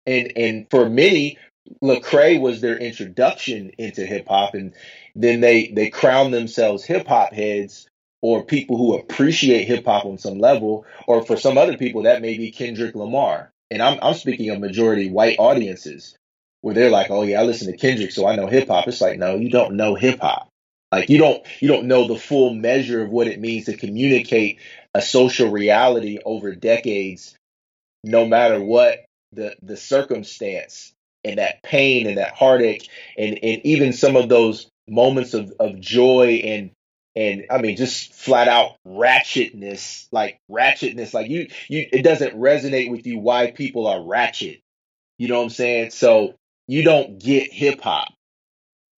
S3: And and for many, Lecrae was their introduction into hip hop, and then they they crown themselves hip hop heads or people who appreciate hip hop on some level, or for some other people that may be Kendrick Lamar. And I'm I'm speaking of majority white audiences where they're like, oh yeah, I listen to Kendrick, so I know hip hop. It's like, no, you don't know hip hop. Like you don't you don't know the full measure of what it means to communicate a social reality over decades, no matter what the the circumstance and that pain and that heartache and and even some of those moments of, of joy and and I mean just flat out ratchetness, like ratchetness, like you you it doesn't resonate with you why people are ratchet. You know what I'm saying? So you don't get hip hop.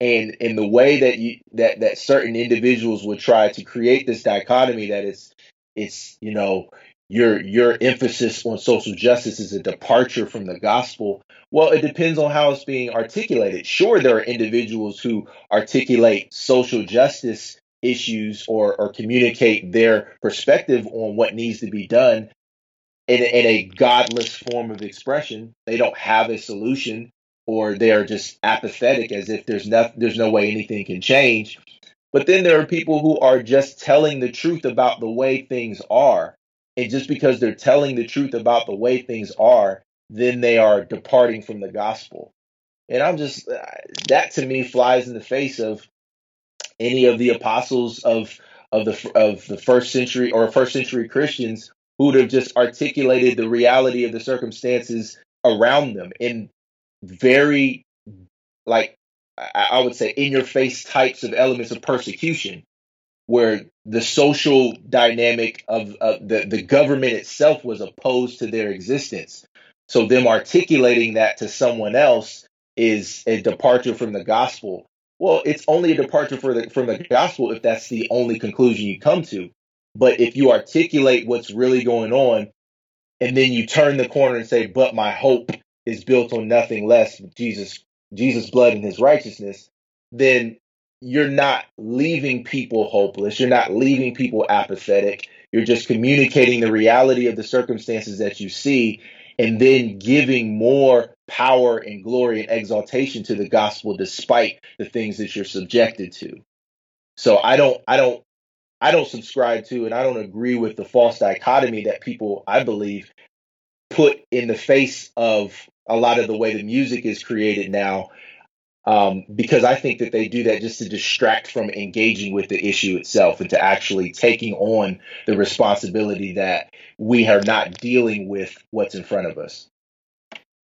S3: And in the way that you that that certain individuals would try to create this dichotomy that it's it's you know your your emphasis on social justice is a departure from the gospel. Well it depends on how it's being articulated. Sure there are individuals who articulate social justice issues or or communicate their perspective on what needs to be done in, in a godless form of expression. They don't have a solution or they're just apathetic as if there's no there's no way anything can change. But then there are people who are just telling the truth about the way things are and just because they're telling the truth about the way things are, then they are departing from the gospel. And I'm just, uh, that to me flies in the face of any of the apostles of of the of the first century or first century Christians who would have just articulated the reality of the circumstances around them in very like I would say in your face types of elements of persecution where the social dynamic of, the, the government itself was opposed to their existence. So them articulating that to someone else is a departure from the gospel. Well, it's only a departure the, from the gospel if that's the only conclusion you come to. But if you articulate what's really going on, and then you turn the corner and say, "But my hope is built on nothing less Jesus, Jesus' blood and His righteousness," then you're not leaving people hopeless. You're not leaving people apathetic. You're just communicating the reality of the circumstances that you see and then giving more power and glory and exaltation to the gospel despite the things that you're subjected to. So I don't I don't I don't subscribe to and I don't agree with the false dichotomy that people I believe put in the face of a lot of the way the music is created now um, because I think that they do that just to distract from engaging with the issue itself and to actually taking on the responsibility that we are not dealing with what's in front of us.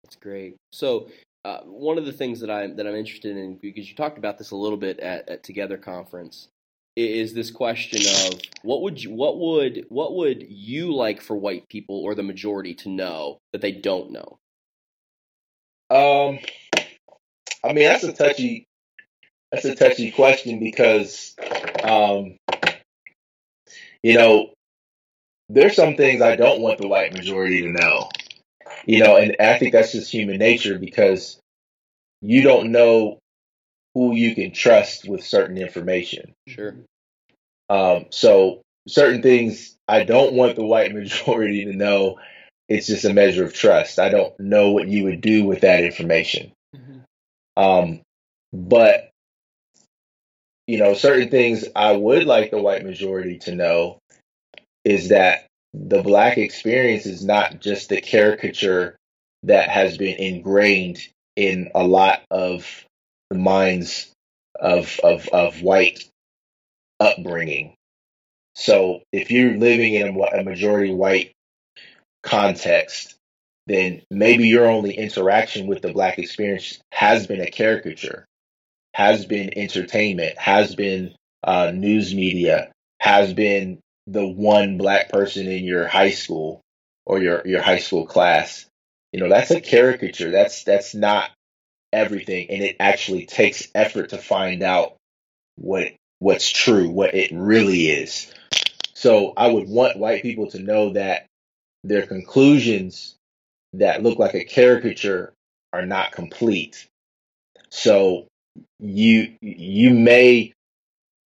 S2: That's great. So uh, one of the things that I'm that I'm interested in because you talked about this a little bit at, at Together Conference is this question of what would you what would what would you like for white people or the majority to know that they don't know?
S3: Um, I mean that's a touchy that's a touchy question because um, you know there's some things I don't want the white majority to know. You know, and I think that's just human nature because you don't know who you can trust with certain information.
S2: Sure.
S3: Um, so certain things I don't want the white majority to know. It's just a measure of trust. I don't know what you would do with that information. Um, but you know, certain things I would like the white majority to know is that the black experience is not just the caricature that has been ingrained in a lot of the minds of of of white upbringing. So if you're living in a majority white context, then maybe your only interaction with the black experience has been a caricature, has been entertainment, has been uh, news media, has been the one black person in your high school or your, your high school class. You know, that's a caricature. That's that's not everything. And it actually takes effort to find out what what's true, what it really is. So I would want white people to know that their conclusions that look like a caricature are not complete. So you you may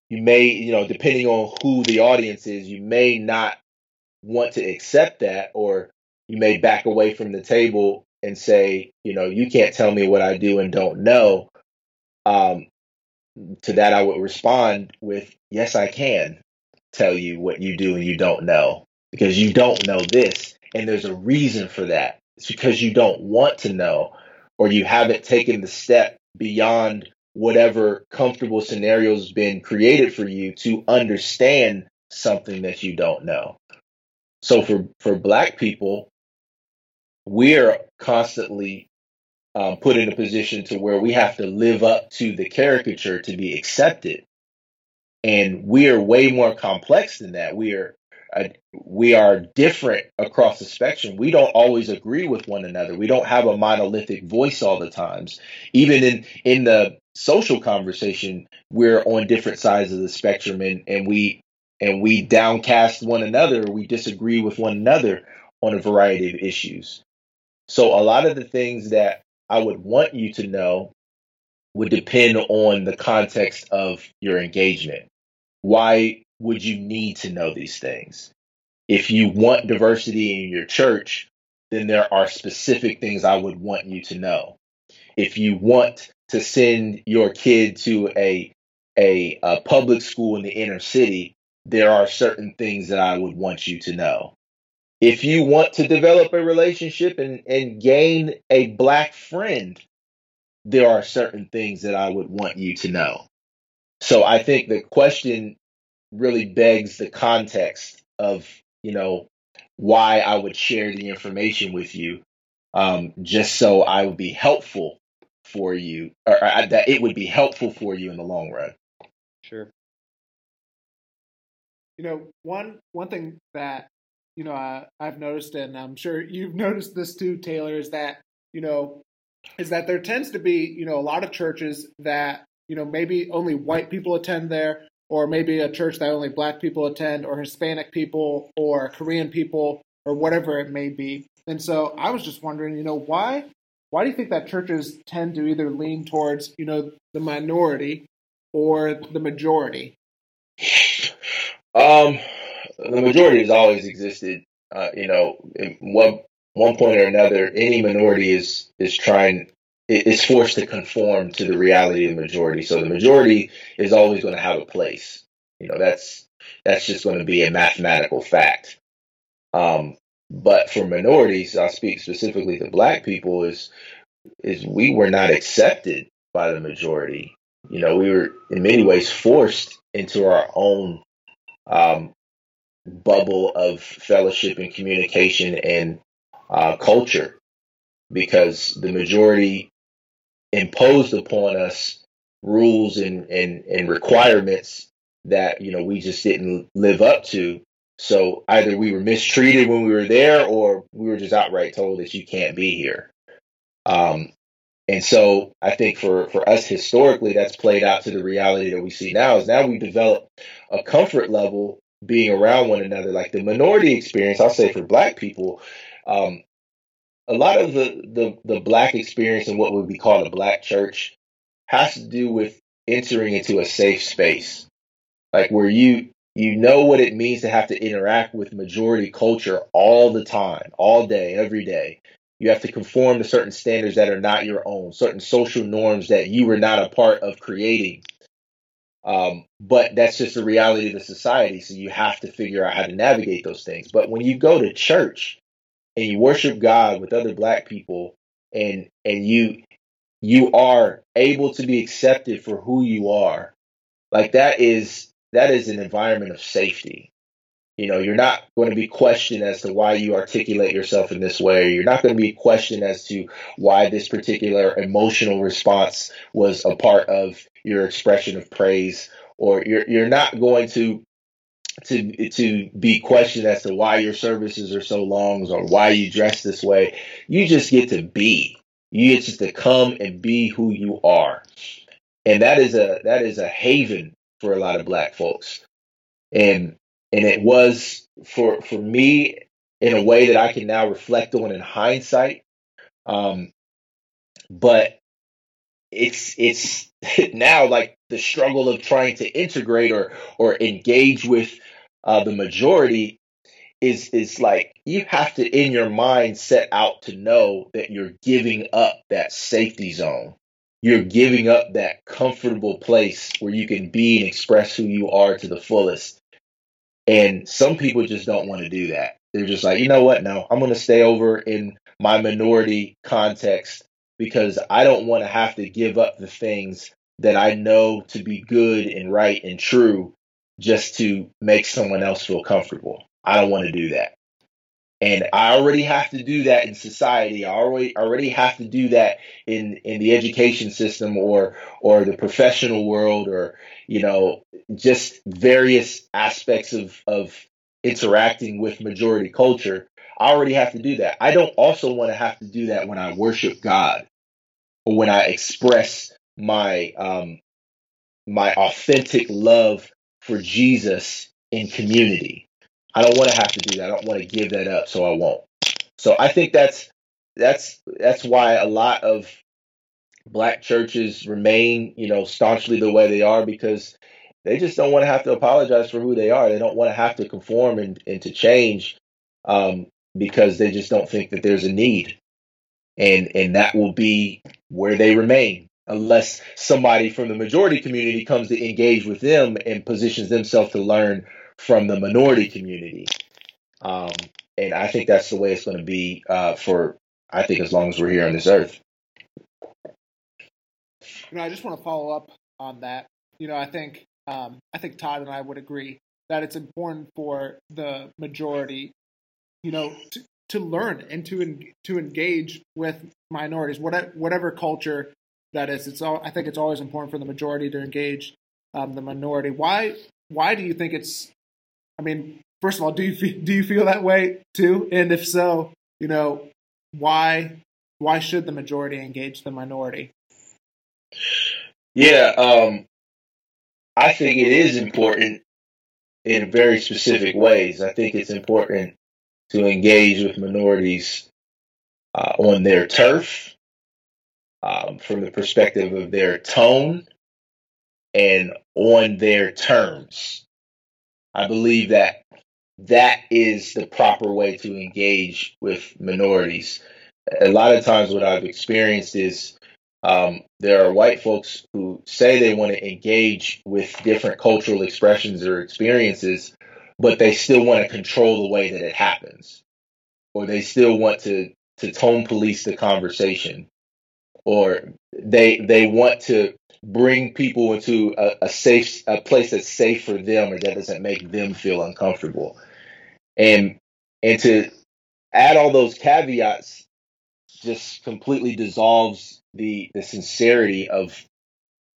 S3: you may you know depending on who the audience is, you may not want to accept that or you may back away from the table and say, you know, you can't tell me what I do and don't know. Um, to that, I would respond with, yes, I can tell you what you do and you don't know because you don't know this. And there's a reason for that. It's because you don't want to know or you haven't taken the step beyond whatever comfortable scenario has been created for you to understand something that you don't know. So for, for black people, we're constantly um, put in a position to where we have to live up to the caricature to be accepted. And we are way more complex than that. We are we are different across the spectrum. We don't always agree with one another. We don't have a monolithic voice all the times. Even in in the social conversation, we're on different sides of the spectrum, and and we and we downcast one another. We disagree with one another on a variety of issues. So a lot of the things that I would want you to know would depend on the context of your engagement. Why would you need to know these things? If you want diversity in your church, then there are specific things I would want you to know. If you want to send your kid to a, a, a public school in the inner city, there are certain things that I would want you to know if you want to develop a relationship and, and gain a black friend, there are certain things that I would want you to know. So I think the question really begs the context of, you know, why I would share the information with you, um, just so I would be helpful for you, or, or that it would be helpful for you in the long run.
S2: Sure.
S1: You know, one one thing that you know, uh, I've noticed, and I'm sure you've noticed this too, Taelor, is that, you know, is that there tends to be, you know, a lot of churches that, you know, maybe only white people attend there, or maybe a church that only black people attend, or Hispanic people, or Korean people, or whatever it may be. And so I was just wondering, you know, why why do you think that churches tend to either lean towards you know the minority or the majority?
S3: Um, the majority has always existed. Uh, you know, one one point or another, any minority is is trying is forced to conform to the reality of the majority. So the majority is always going to have a place. You know, that's that's just going to be a mathematical fact. Um, but for minorities, I speak specifically to black people, is is we were not accepted by the majority. You know, we were in many ways forced into our own um, bubble of fellowship and communication and uh, culture because the majority imposed upon us rules and, and, and requirements that you know we just didn't live up to so either we were mistreated when we were there or we were just outright told that you can't be here um, and so I think for, for us historically, that's played out to the reality that we see now is now we develop a comfort level being around one another. Like the minority experience, I'll say for black people, um, a lot of the, the, the black experience and what would be called a black church has to do with entering into a safe space. Like where you you know what it means to have to interact with majority culture all the time, all day, every day. You have to conform to certain standards that are not your own, certain social norms that you were not a part of creating. Um, but that's just the reality of the society. So you have to figure out how to navigate those things. But when you go to church and you worship God with other black people and and you you are able to be accepted for who you are, like that is that is an environment of safety. You know, you're not going to be questioned as to why you articulate yourself in this way. You're not going to be questioned as to why this particular emotional response was a part of your expression of praise, or you're you're not going to to to be questioned as to why your services are so long or why you dress this way. You just get to be. You get just to come and be who you are. And that is a that is a haven for a lot of black folks. And and it was for for me in a way that I can now reflect on in hindsight. Um, but it's it's now like the struggle of trying to integrate or or engage with uh, the majority is is like you have to in your mind set out to know that you're giving up that safety zone you're giving up that comfortable place where you can be and express who you are to the fullest and some people just don't want to do that. They're just like, you know what? No, I'm going to stay over in my minority context because I don't want to have to give up the things that I know to be good and right and true just to make someone else feel comfortable. I don't want to do that. And I already have to do that in society. I already already have to do that in in the education system or or the professional world or you know just various aspects of of interacting with majority culture. I already have to do that. I don't also want to have to do that when I worship God or when I express my um my authentic love for Jesus in community. I don't want to have to do that. I don't want to give that up, so I won't. So I think that's that's that's why a lot of black churches remain, you know, staunchly the way they are because they just don't want to have to apologize for who they are. They don't want to have to conform and, and to change um, because they just don't think that there's a need. And and that will be where they remain unless somebody from the majority community comes to engage with them and positions themselves to learn from the minority community. Um, and I think that's the way it's going to be uh, for, I think, as long as we're here on this earth.
S1: You know, I just want to follow up on that. You know, I think um, I think Todd and I would agree that it's important for the majority, you know, to, to learn and to to engage with minorities, whatever whatever culture that is. It's all. I think it's always important for the majority to engage um, the minority. Why why do you think it's I mean, first of all, do you feel, do you feel that way too? And if so, you know, why why should the majority engage the minority?
S3: Yeah, um, I think it is important in very specific ways. I think it's important to engage with minorities uh, on their turf um, from the perspective of their tone and on their terms. I believe that that is the proper way to engage with minorities. A lot of times, what I've experienced is um, there are white folks who say they want to engage with different cultural expressions or experiences, but they still want to control the way that it happens, or they still want to to tone police the conversation, or they they want to bring people into a, a safe a place that's safe for them or that doesn't make them feel uncomfortable, and and to add all those caveats just completely dissolves the the sincerity of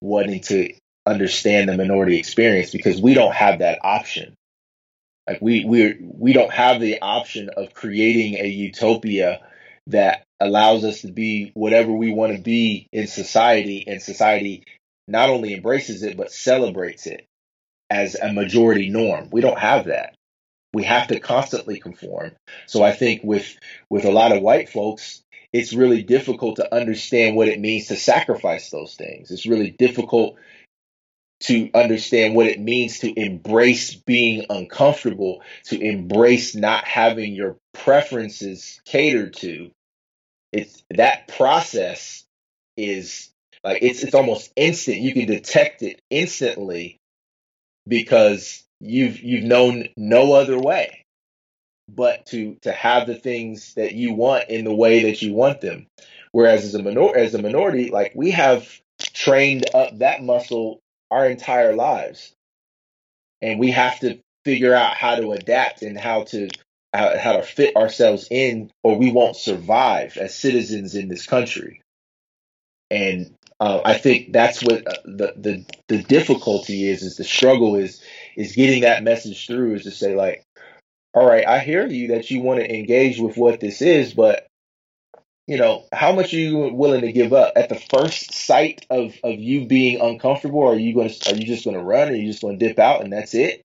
S3: wanting to understand the minority experience because we don't have that option. Like we we we don't have the option of creating a utopia that allows us to be whatever we want to be in society and society not only embraces it but celebrates it as a majority norm. We don't have that. We have to constantly conform. So I think with with a lot of white folks, it's really difficult to understand what it means to sacrifice those things. It's really difficult to understand what it means to embrace being uncomfortable, to embrace not having your preferences catered to. It's that process is like it's it's almost instant. You can detect it instantly because you've you've known no other way but to to have the things that you want in the way that you want them. Whereas as a minor as a minority, like we have trained up that muscle our entire lives, and we have to figure out how to adapt and how to how, how to fit ourselves in, or we won't survive as citizens in this country. And uh, I think that's what uh, the, the the difficulty is. Is the struggle is is getting that message through. Is to say like, all right, I hear you that you want to engage with what this is, but you know, how much are you willing to give up at the first sight of of you being uncomfortable? Are you going to are you just going to run? Or are you just going to dip out and that's it?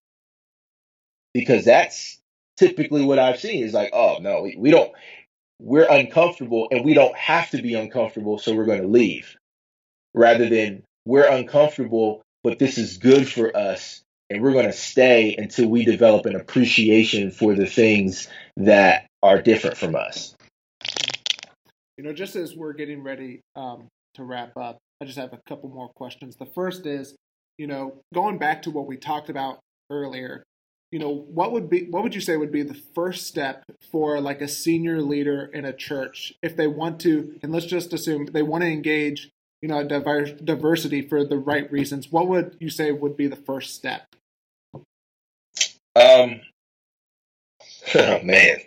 S3: Because that's typically what I've seen is like, oh no, we, we don't. We're uncomfortable and we don't have to be uncomfortable, so we're going to leave. Rather than we're uncomfortable, but this is good for us, and we're going to stay until we develop an appreciation for the things that are different from us.
S1: You know, just as we're getting ready um, to wrap up, I just have a couple more questions. The first is, you know, going back to what we talked about earlier, you know, what would be what would you say would be the first step for like a senior leader in a church if they want to, and let's just assume they want to engage you know diverse, diversity for the right reasons what would you say would be the first step?
S3: Um oh, man.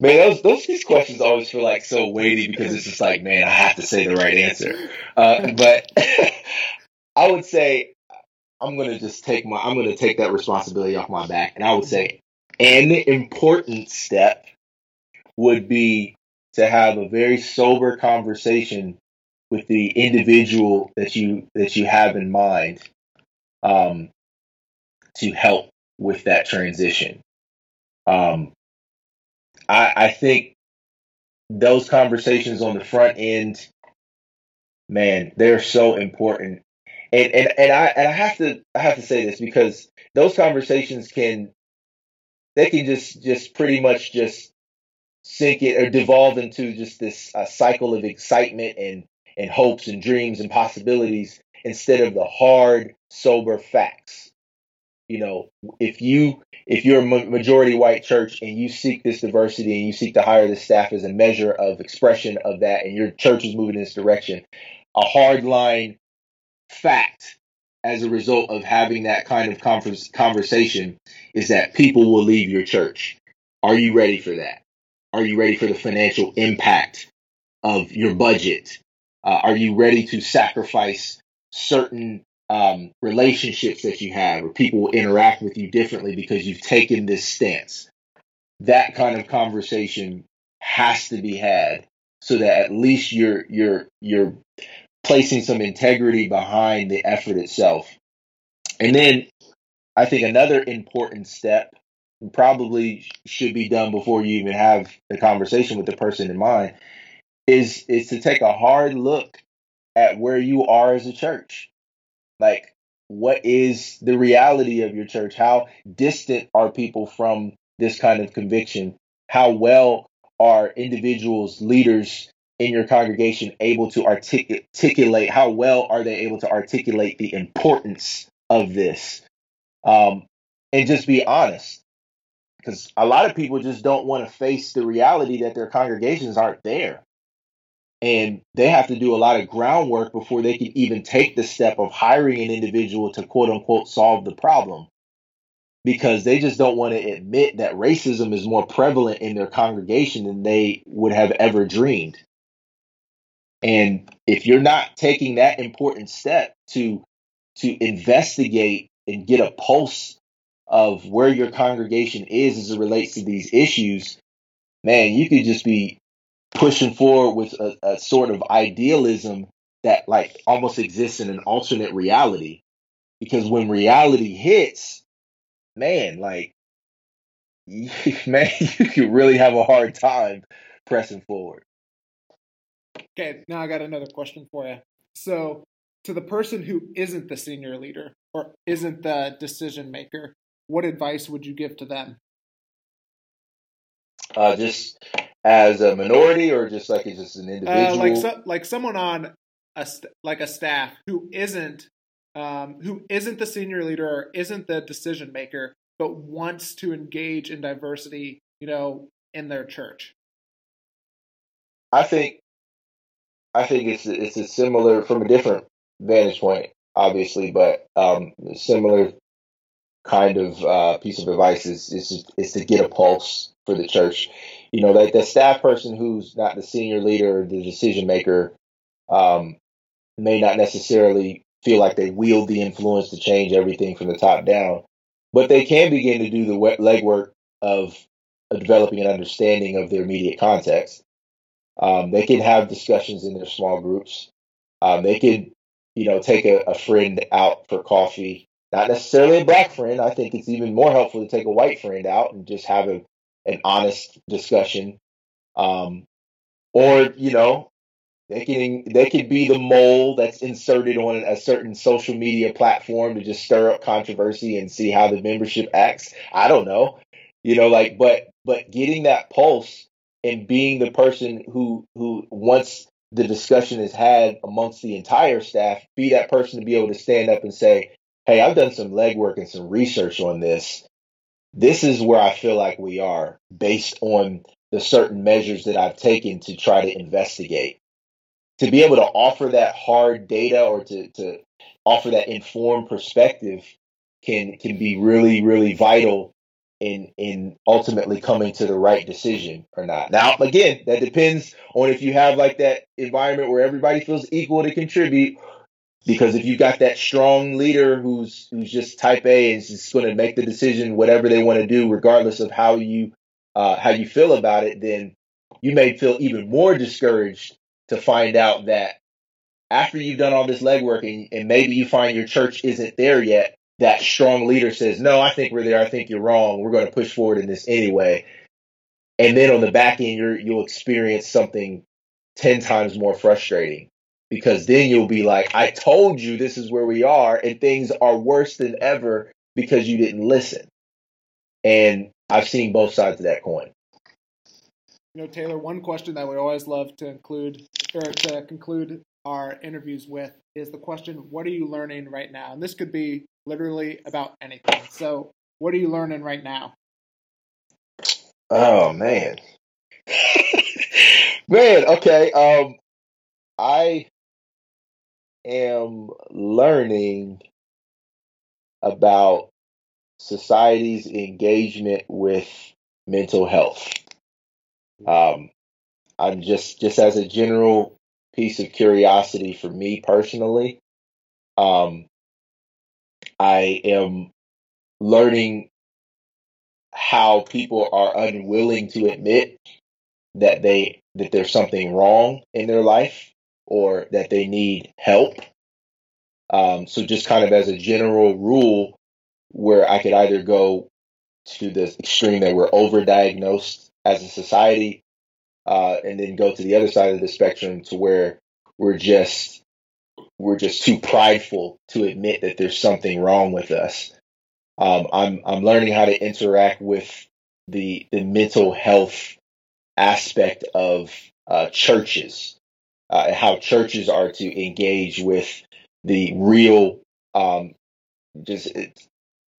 S3: Man those those these questions always feel like so weighty because it's just like man i have to say the right answer. Uh, but i would say i'm gonna just take my i'm gonna take that responsibility off my back and i would say an important step would be to have a very sober conversation with the individual that you that you have in mind um, to help with that transition. Um, I, I think those conversations on the front end, man, they're so important. And and and I and I have to I have to say this because those conversations can they can just just pretty much just sink it or devolve into just this uh, cycle of excitement and and hopes and dreams and possibilities instead of the hard, sober facts. You know, if you if you're a majority white church and you seek this diversity and you seek to hire the staff as a measure of expression of that, and your church is moving in this direction, a hard line fact as a result of having that kind of conversation is that people will leave your church. Are you ready for that? Are you ready for the financial impact of your budget? Uh, are you ready to sacrifice certain um, relationships that you have, or people will interact with you differently because you've taken this stance? That kind of conversation has to be had so that at least you're you're you're placing some integrity behind the effort itself. And then I think another important step probably should be done before you even have the conversation with the person in mind is is to take a hard look at where you are as a church. Like what is the reality of your church? How distant are people from this kind of conviction? How well are individuals, leaders in your congregation able to articulate? How well are they able to articulate the importance of this? Um, and just be honest. Because a lot of people just don't want to face the reality that their congregations aren't there and they have to do a lot of groundwork before they can even take the step of hiring an individual to quote unquote solve the problem because they just don't want to admit that racism is more prevalent in their congregation than they would have ever dreamed. And if you're not taking that important step to to investigate and get a pulse of where your congregation is as it relates to these issues, man, you could just be pushing forward with a, a sort of idealism that like almost exists in an alternate reality. Because when reality hits, man, like man, you could really have a hard time pressing forward.
S1: Okay, now I got another question for you. So, to the person who isn't the senior leader or isn't the decision maker, what advice would you give to them?
S3: Uh, just as a minority, or just like just an individual,
S1: uh, like so, like someone on a st- like a staff who isn't um, who isn't the senior leader or isn't the decision maker, but wants to engage in diversity, you know, in their church.
S3: I think, I think it's it's a similar from a different vantage point, obviously, but um, similar kind of uh, piece of advice is is is to get a pulse for the church. You know, that the staff person who's not the senior leader, the decision maker, um, may not necessarily feel like they wield the influence to change everything from the top down, but they can begin to do the legwork of developing an understanding of their immediate context. Um, they can have discussions in their small groups. Um, they could, you know, take a, a friend out for coffee not necessarily a black friend. I think it's even more helpful to take a white friend out and just have a, an honest discussion. Um, or you know, they can they could be the mole that's inserted on a certain social media platform to just stir up controversy and see how the membership acts. I don't know, you know, like but but getting that pulse and being the person who who once the discussion is had amongst the entire staff, be that person to be able to stand up and say, hey, I've done some legwork and some research on this. This is where I feel like we are based on the certain measures that I've taken to try to investigate. To be able to offer that hard data or to, to offer that informed perspective can can be really, really vital in in ultimately coming to the right decision or not. Now, again, that depends on if you have like that environment where everybody feels equal to contribute because if you got that strong leader who's who's just type A and is just going to make the decision whatever they want to do, regardless of how you uh, how you feel about it, then you may feel even more discouraged to find out that after you've done all this legwork and, and maybe you find your church isn't there yet, that strong leader says, "No, I think we're there. I think you're wrong. We're going to push forward in this anyway." And then on the back end, you you'll experience something ten times more frustrating because then you'll be like, I told you this is where we are, and things are worse than ever because you didn't listen. And I've seen both sides of that coin.
S1: You know, Taelor, one question that we always love to include or to conclude our interviews with is the question, what are you learning right now? And this could be literally about anything. So, what are you learning right now?
S3: Oh man. man, okay. Um I am learning about society's engagement with mental health. Um, I'm just just as a general piece of curiosity for me personally. Um, I am learning how people are unwilling to admit that they that there's something wrong in their life or that they need help. Um, so just kind of as a general rule, where I could either go to the extreme that we're overdiagnosed as a society, uh, and then go to the other side of the spectrum to where we're just we're just too prideful to admit that there's something wrong with us. Um, I'm I'm learning how to interact with the the mental health aspect of uh, churches, uh, how churches are to engage with the real, um, just uh,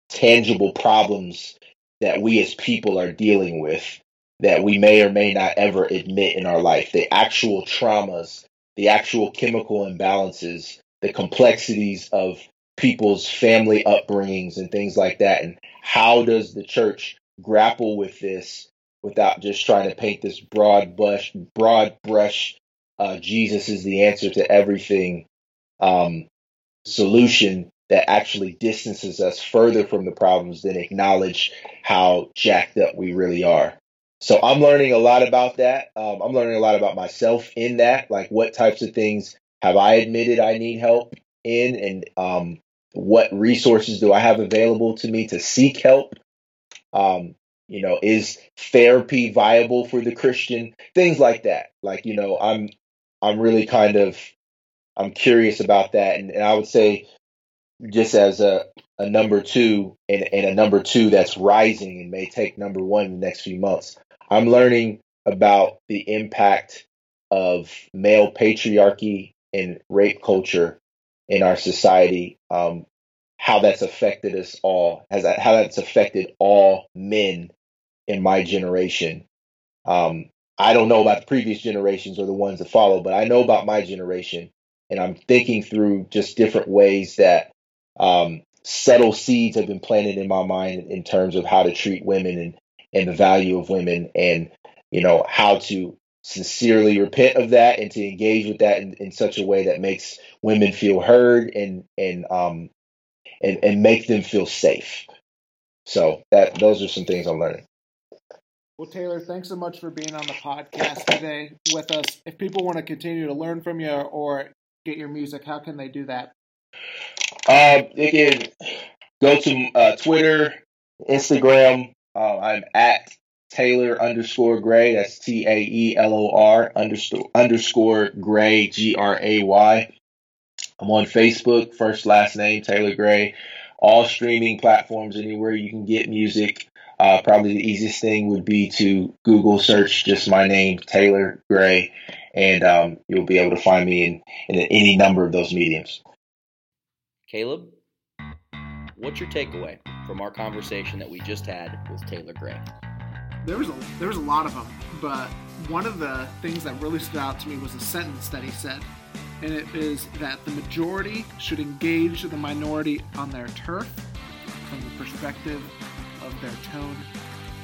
S3: tangible problems that we as people are dealing with that we may or may not ever admit in our life. The actual traumas, the actual chemical imbalances, the complexities of people's family upbringings and things like that. And how does the church grapple with this without just trying to paint this broad brush, broad brush, uh, Jesus is the answer to everything um, solution that actually distances us further from the problems than acknowledge how jacked up we really are. So I'm learning a lot about that. Um, I'm learning a lot about myself in that, like what types of things have I admitted I need help in, and um, what resources do I have available to me to seek help. Um, you know, is therapy viable for the Christian? Things like that. Like, you know, I'm I'm really kind of I'm curious about that, and, and I would say just as a, a number two and, and a number two that's rising and may take number one in the next few months. I'm learning about the impact of male patriarchy and rape culture in our society, um, how that's affected us all, has how that's affected all men in my generation. Um, I don't know about the previous generations or the ones that follow, but I know about my generation, and I'm thinking through just different ways that um, subtle seeds have been planted in my mind in terms of how to treat women and and the value of women and you know how to sincerely repent of that and to engage with that in, in such a way that makes women feel heard and and um and and make them feel safe. So that those are some things i'm learning.
S1: Well taelor thanks so much for being on the podcast today with us. If people want to continue to learn from you or get your music how can they do that?
S3: Uh, they can go to uh, twitter instagram uh, I'm at Taelor underscore Gray. That's T A E L O R underscore underscore Gray G R A Y. I'm on Facebook, first last name Taelor Gray. All streaming platforms, anywhere you can get music. Uh, probably the easiest thing would be to Google search just my name, Taelor Gray, and um, you'll be able to find me in, in any number of those mediums.
S2: Caleb, what's your takeaway from our conversation that we just had with Taelor Gray?
S1: There was a there was a lot of them, but one of the things that really stood out to me was a sentence that he said, and it is that the majority should engage the minority on their turf from the perspective of their tone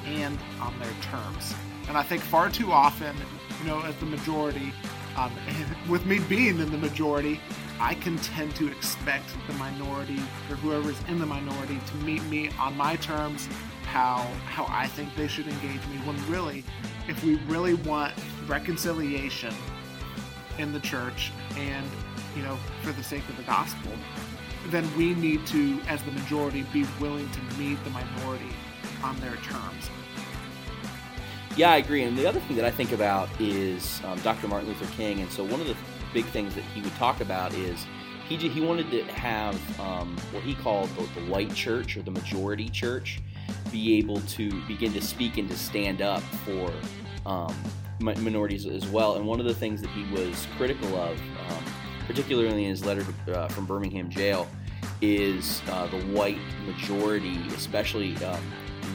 S1: and on their terms. And I think far too often, you know, as the majority, um, with me being in the majority, I can tend to expect the minority or whoever's in the minority to meet me on my terms, how how I think they should engage me. When really, if we really want reconciliation in the church and you know for the sake of the gospel, then we need to, as the majority, be willing to meet the minority on their terms.
S2: Yeah, I agree. And the other thing that I think about is um, Dr. Martin Luther King. And so one of the big things that he would talk about is he he wanted to have um, what he called the, white church or the majority church be able to begin to speak and to stand up for um, minorities as well. And one of the things that he was critical of, um, particularly in his letter to, uh, from Birmingham jail, is uh, the white majority, especially um,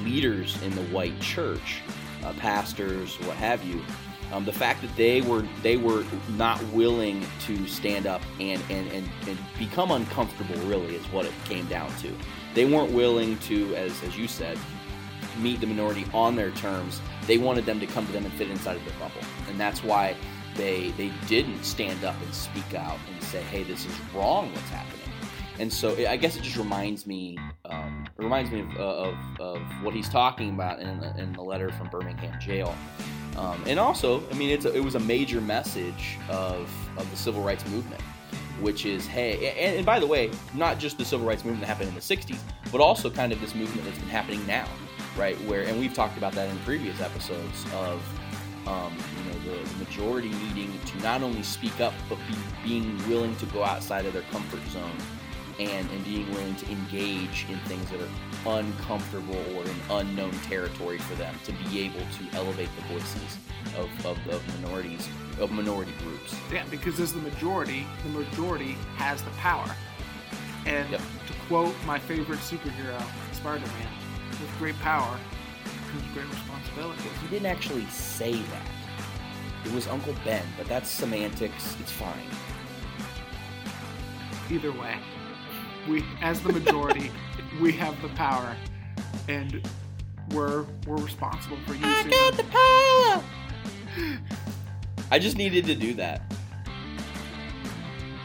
S2: leaders in the white church, uh, pastors, what have you, um, the fact that they were they were not willing to stand up and, and, and, and become uncomfortable really is what it came down to. They weren't willing to, as, as you said, meet the minority on their terms. They wanted them to come to them and fit inside of their bubble. And that's why they they didn't stand up and speak out and say, hey, this is wrong what's happening. And so I guess it just reminds me, um, it reminds me of, of, of, what he's talking about in the, in the letter from Birmingham jail. Um, and also, I mean, a, it was a major message of, of the civil rights movement, which is, hey, and, and, by the way, not just the civil rights movement that happened in the 60s, but also kind of this movement that's been happening now, right? Where, and we've talked about that in previous episodes of um, you know, the, the, majority needing to not only speak up, but be, being willing to go outside of their comfort zone and, and being willing to engage in things that are uncomfortable or in unknown territory for them to be able to elevate the voices of, of, of minorities, of minority groups.
S1: Yeah, because as the majority, the majority has the power. And yep. to quote my favorite superhero, Spider Man, with great power comes great responsibility.
S2: He didn't actually say that. It was Uncle Ben, but that's semantics. It's fine.
S1: Either way, we, as the majority, we have the power, and we're we're responsible for using. I
S2: got the power. I just needed to do that.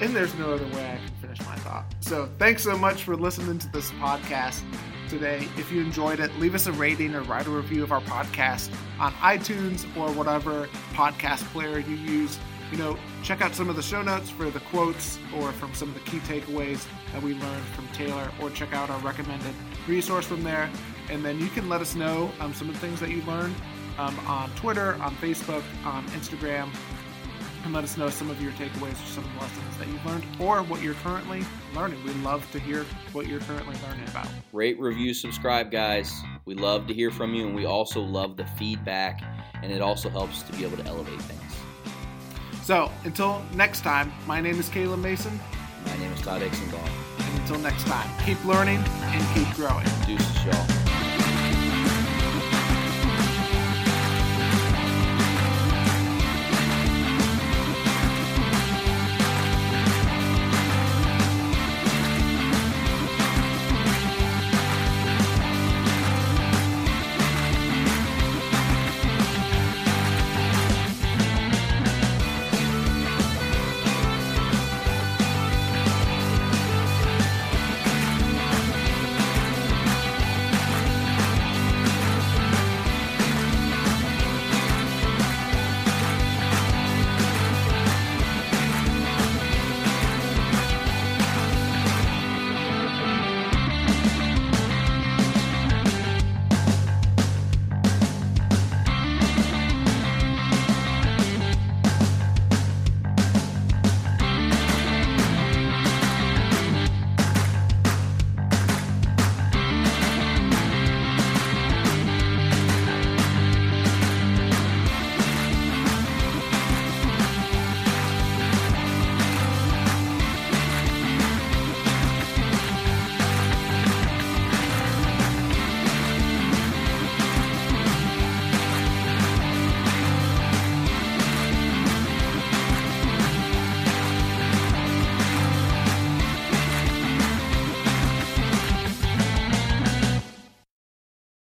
S1: And there's no other way I can finish my thought. So thanks so much for listening to this podcast today. If you enjoyed it, leave us a rating or write a review of our podcast on iTunes or whatever podcast player you use. You know, check out some of the show notes for the quotes or from some of the key takeaways that we learned from Taelor, or check out our recommended resource from there. And then you can let us know um, some of the things that you learned um, on Twitter, on Facebook, on Instagram, and let us know some of your takeaways or some of the lessons that you've learned or what you're currently learning. We'd love to hear what you're currently learning about.
S2: Rate, review, subscribe, guys. We love to hear from you, and we also love the feedback, and it also helps to be able to elevate things.
S1: So, until next time, my name is Caleb Mason.
S2: My name is Todd Exenbaum.
S1: Until next time, keep learning and keep growing.
S2: Deuces, y'all.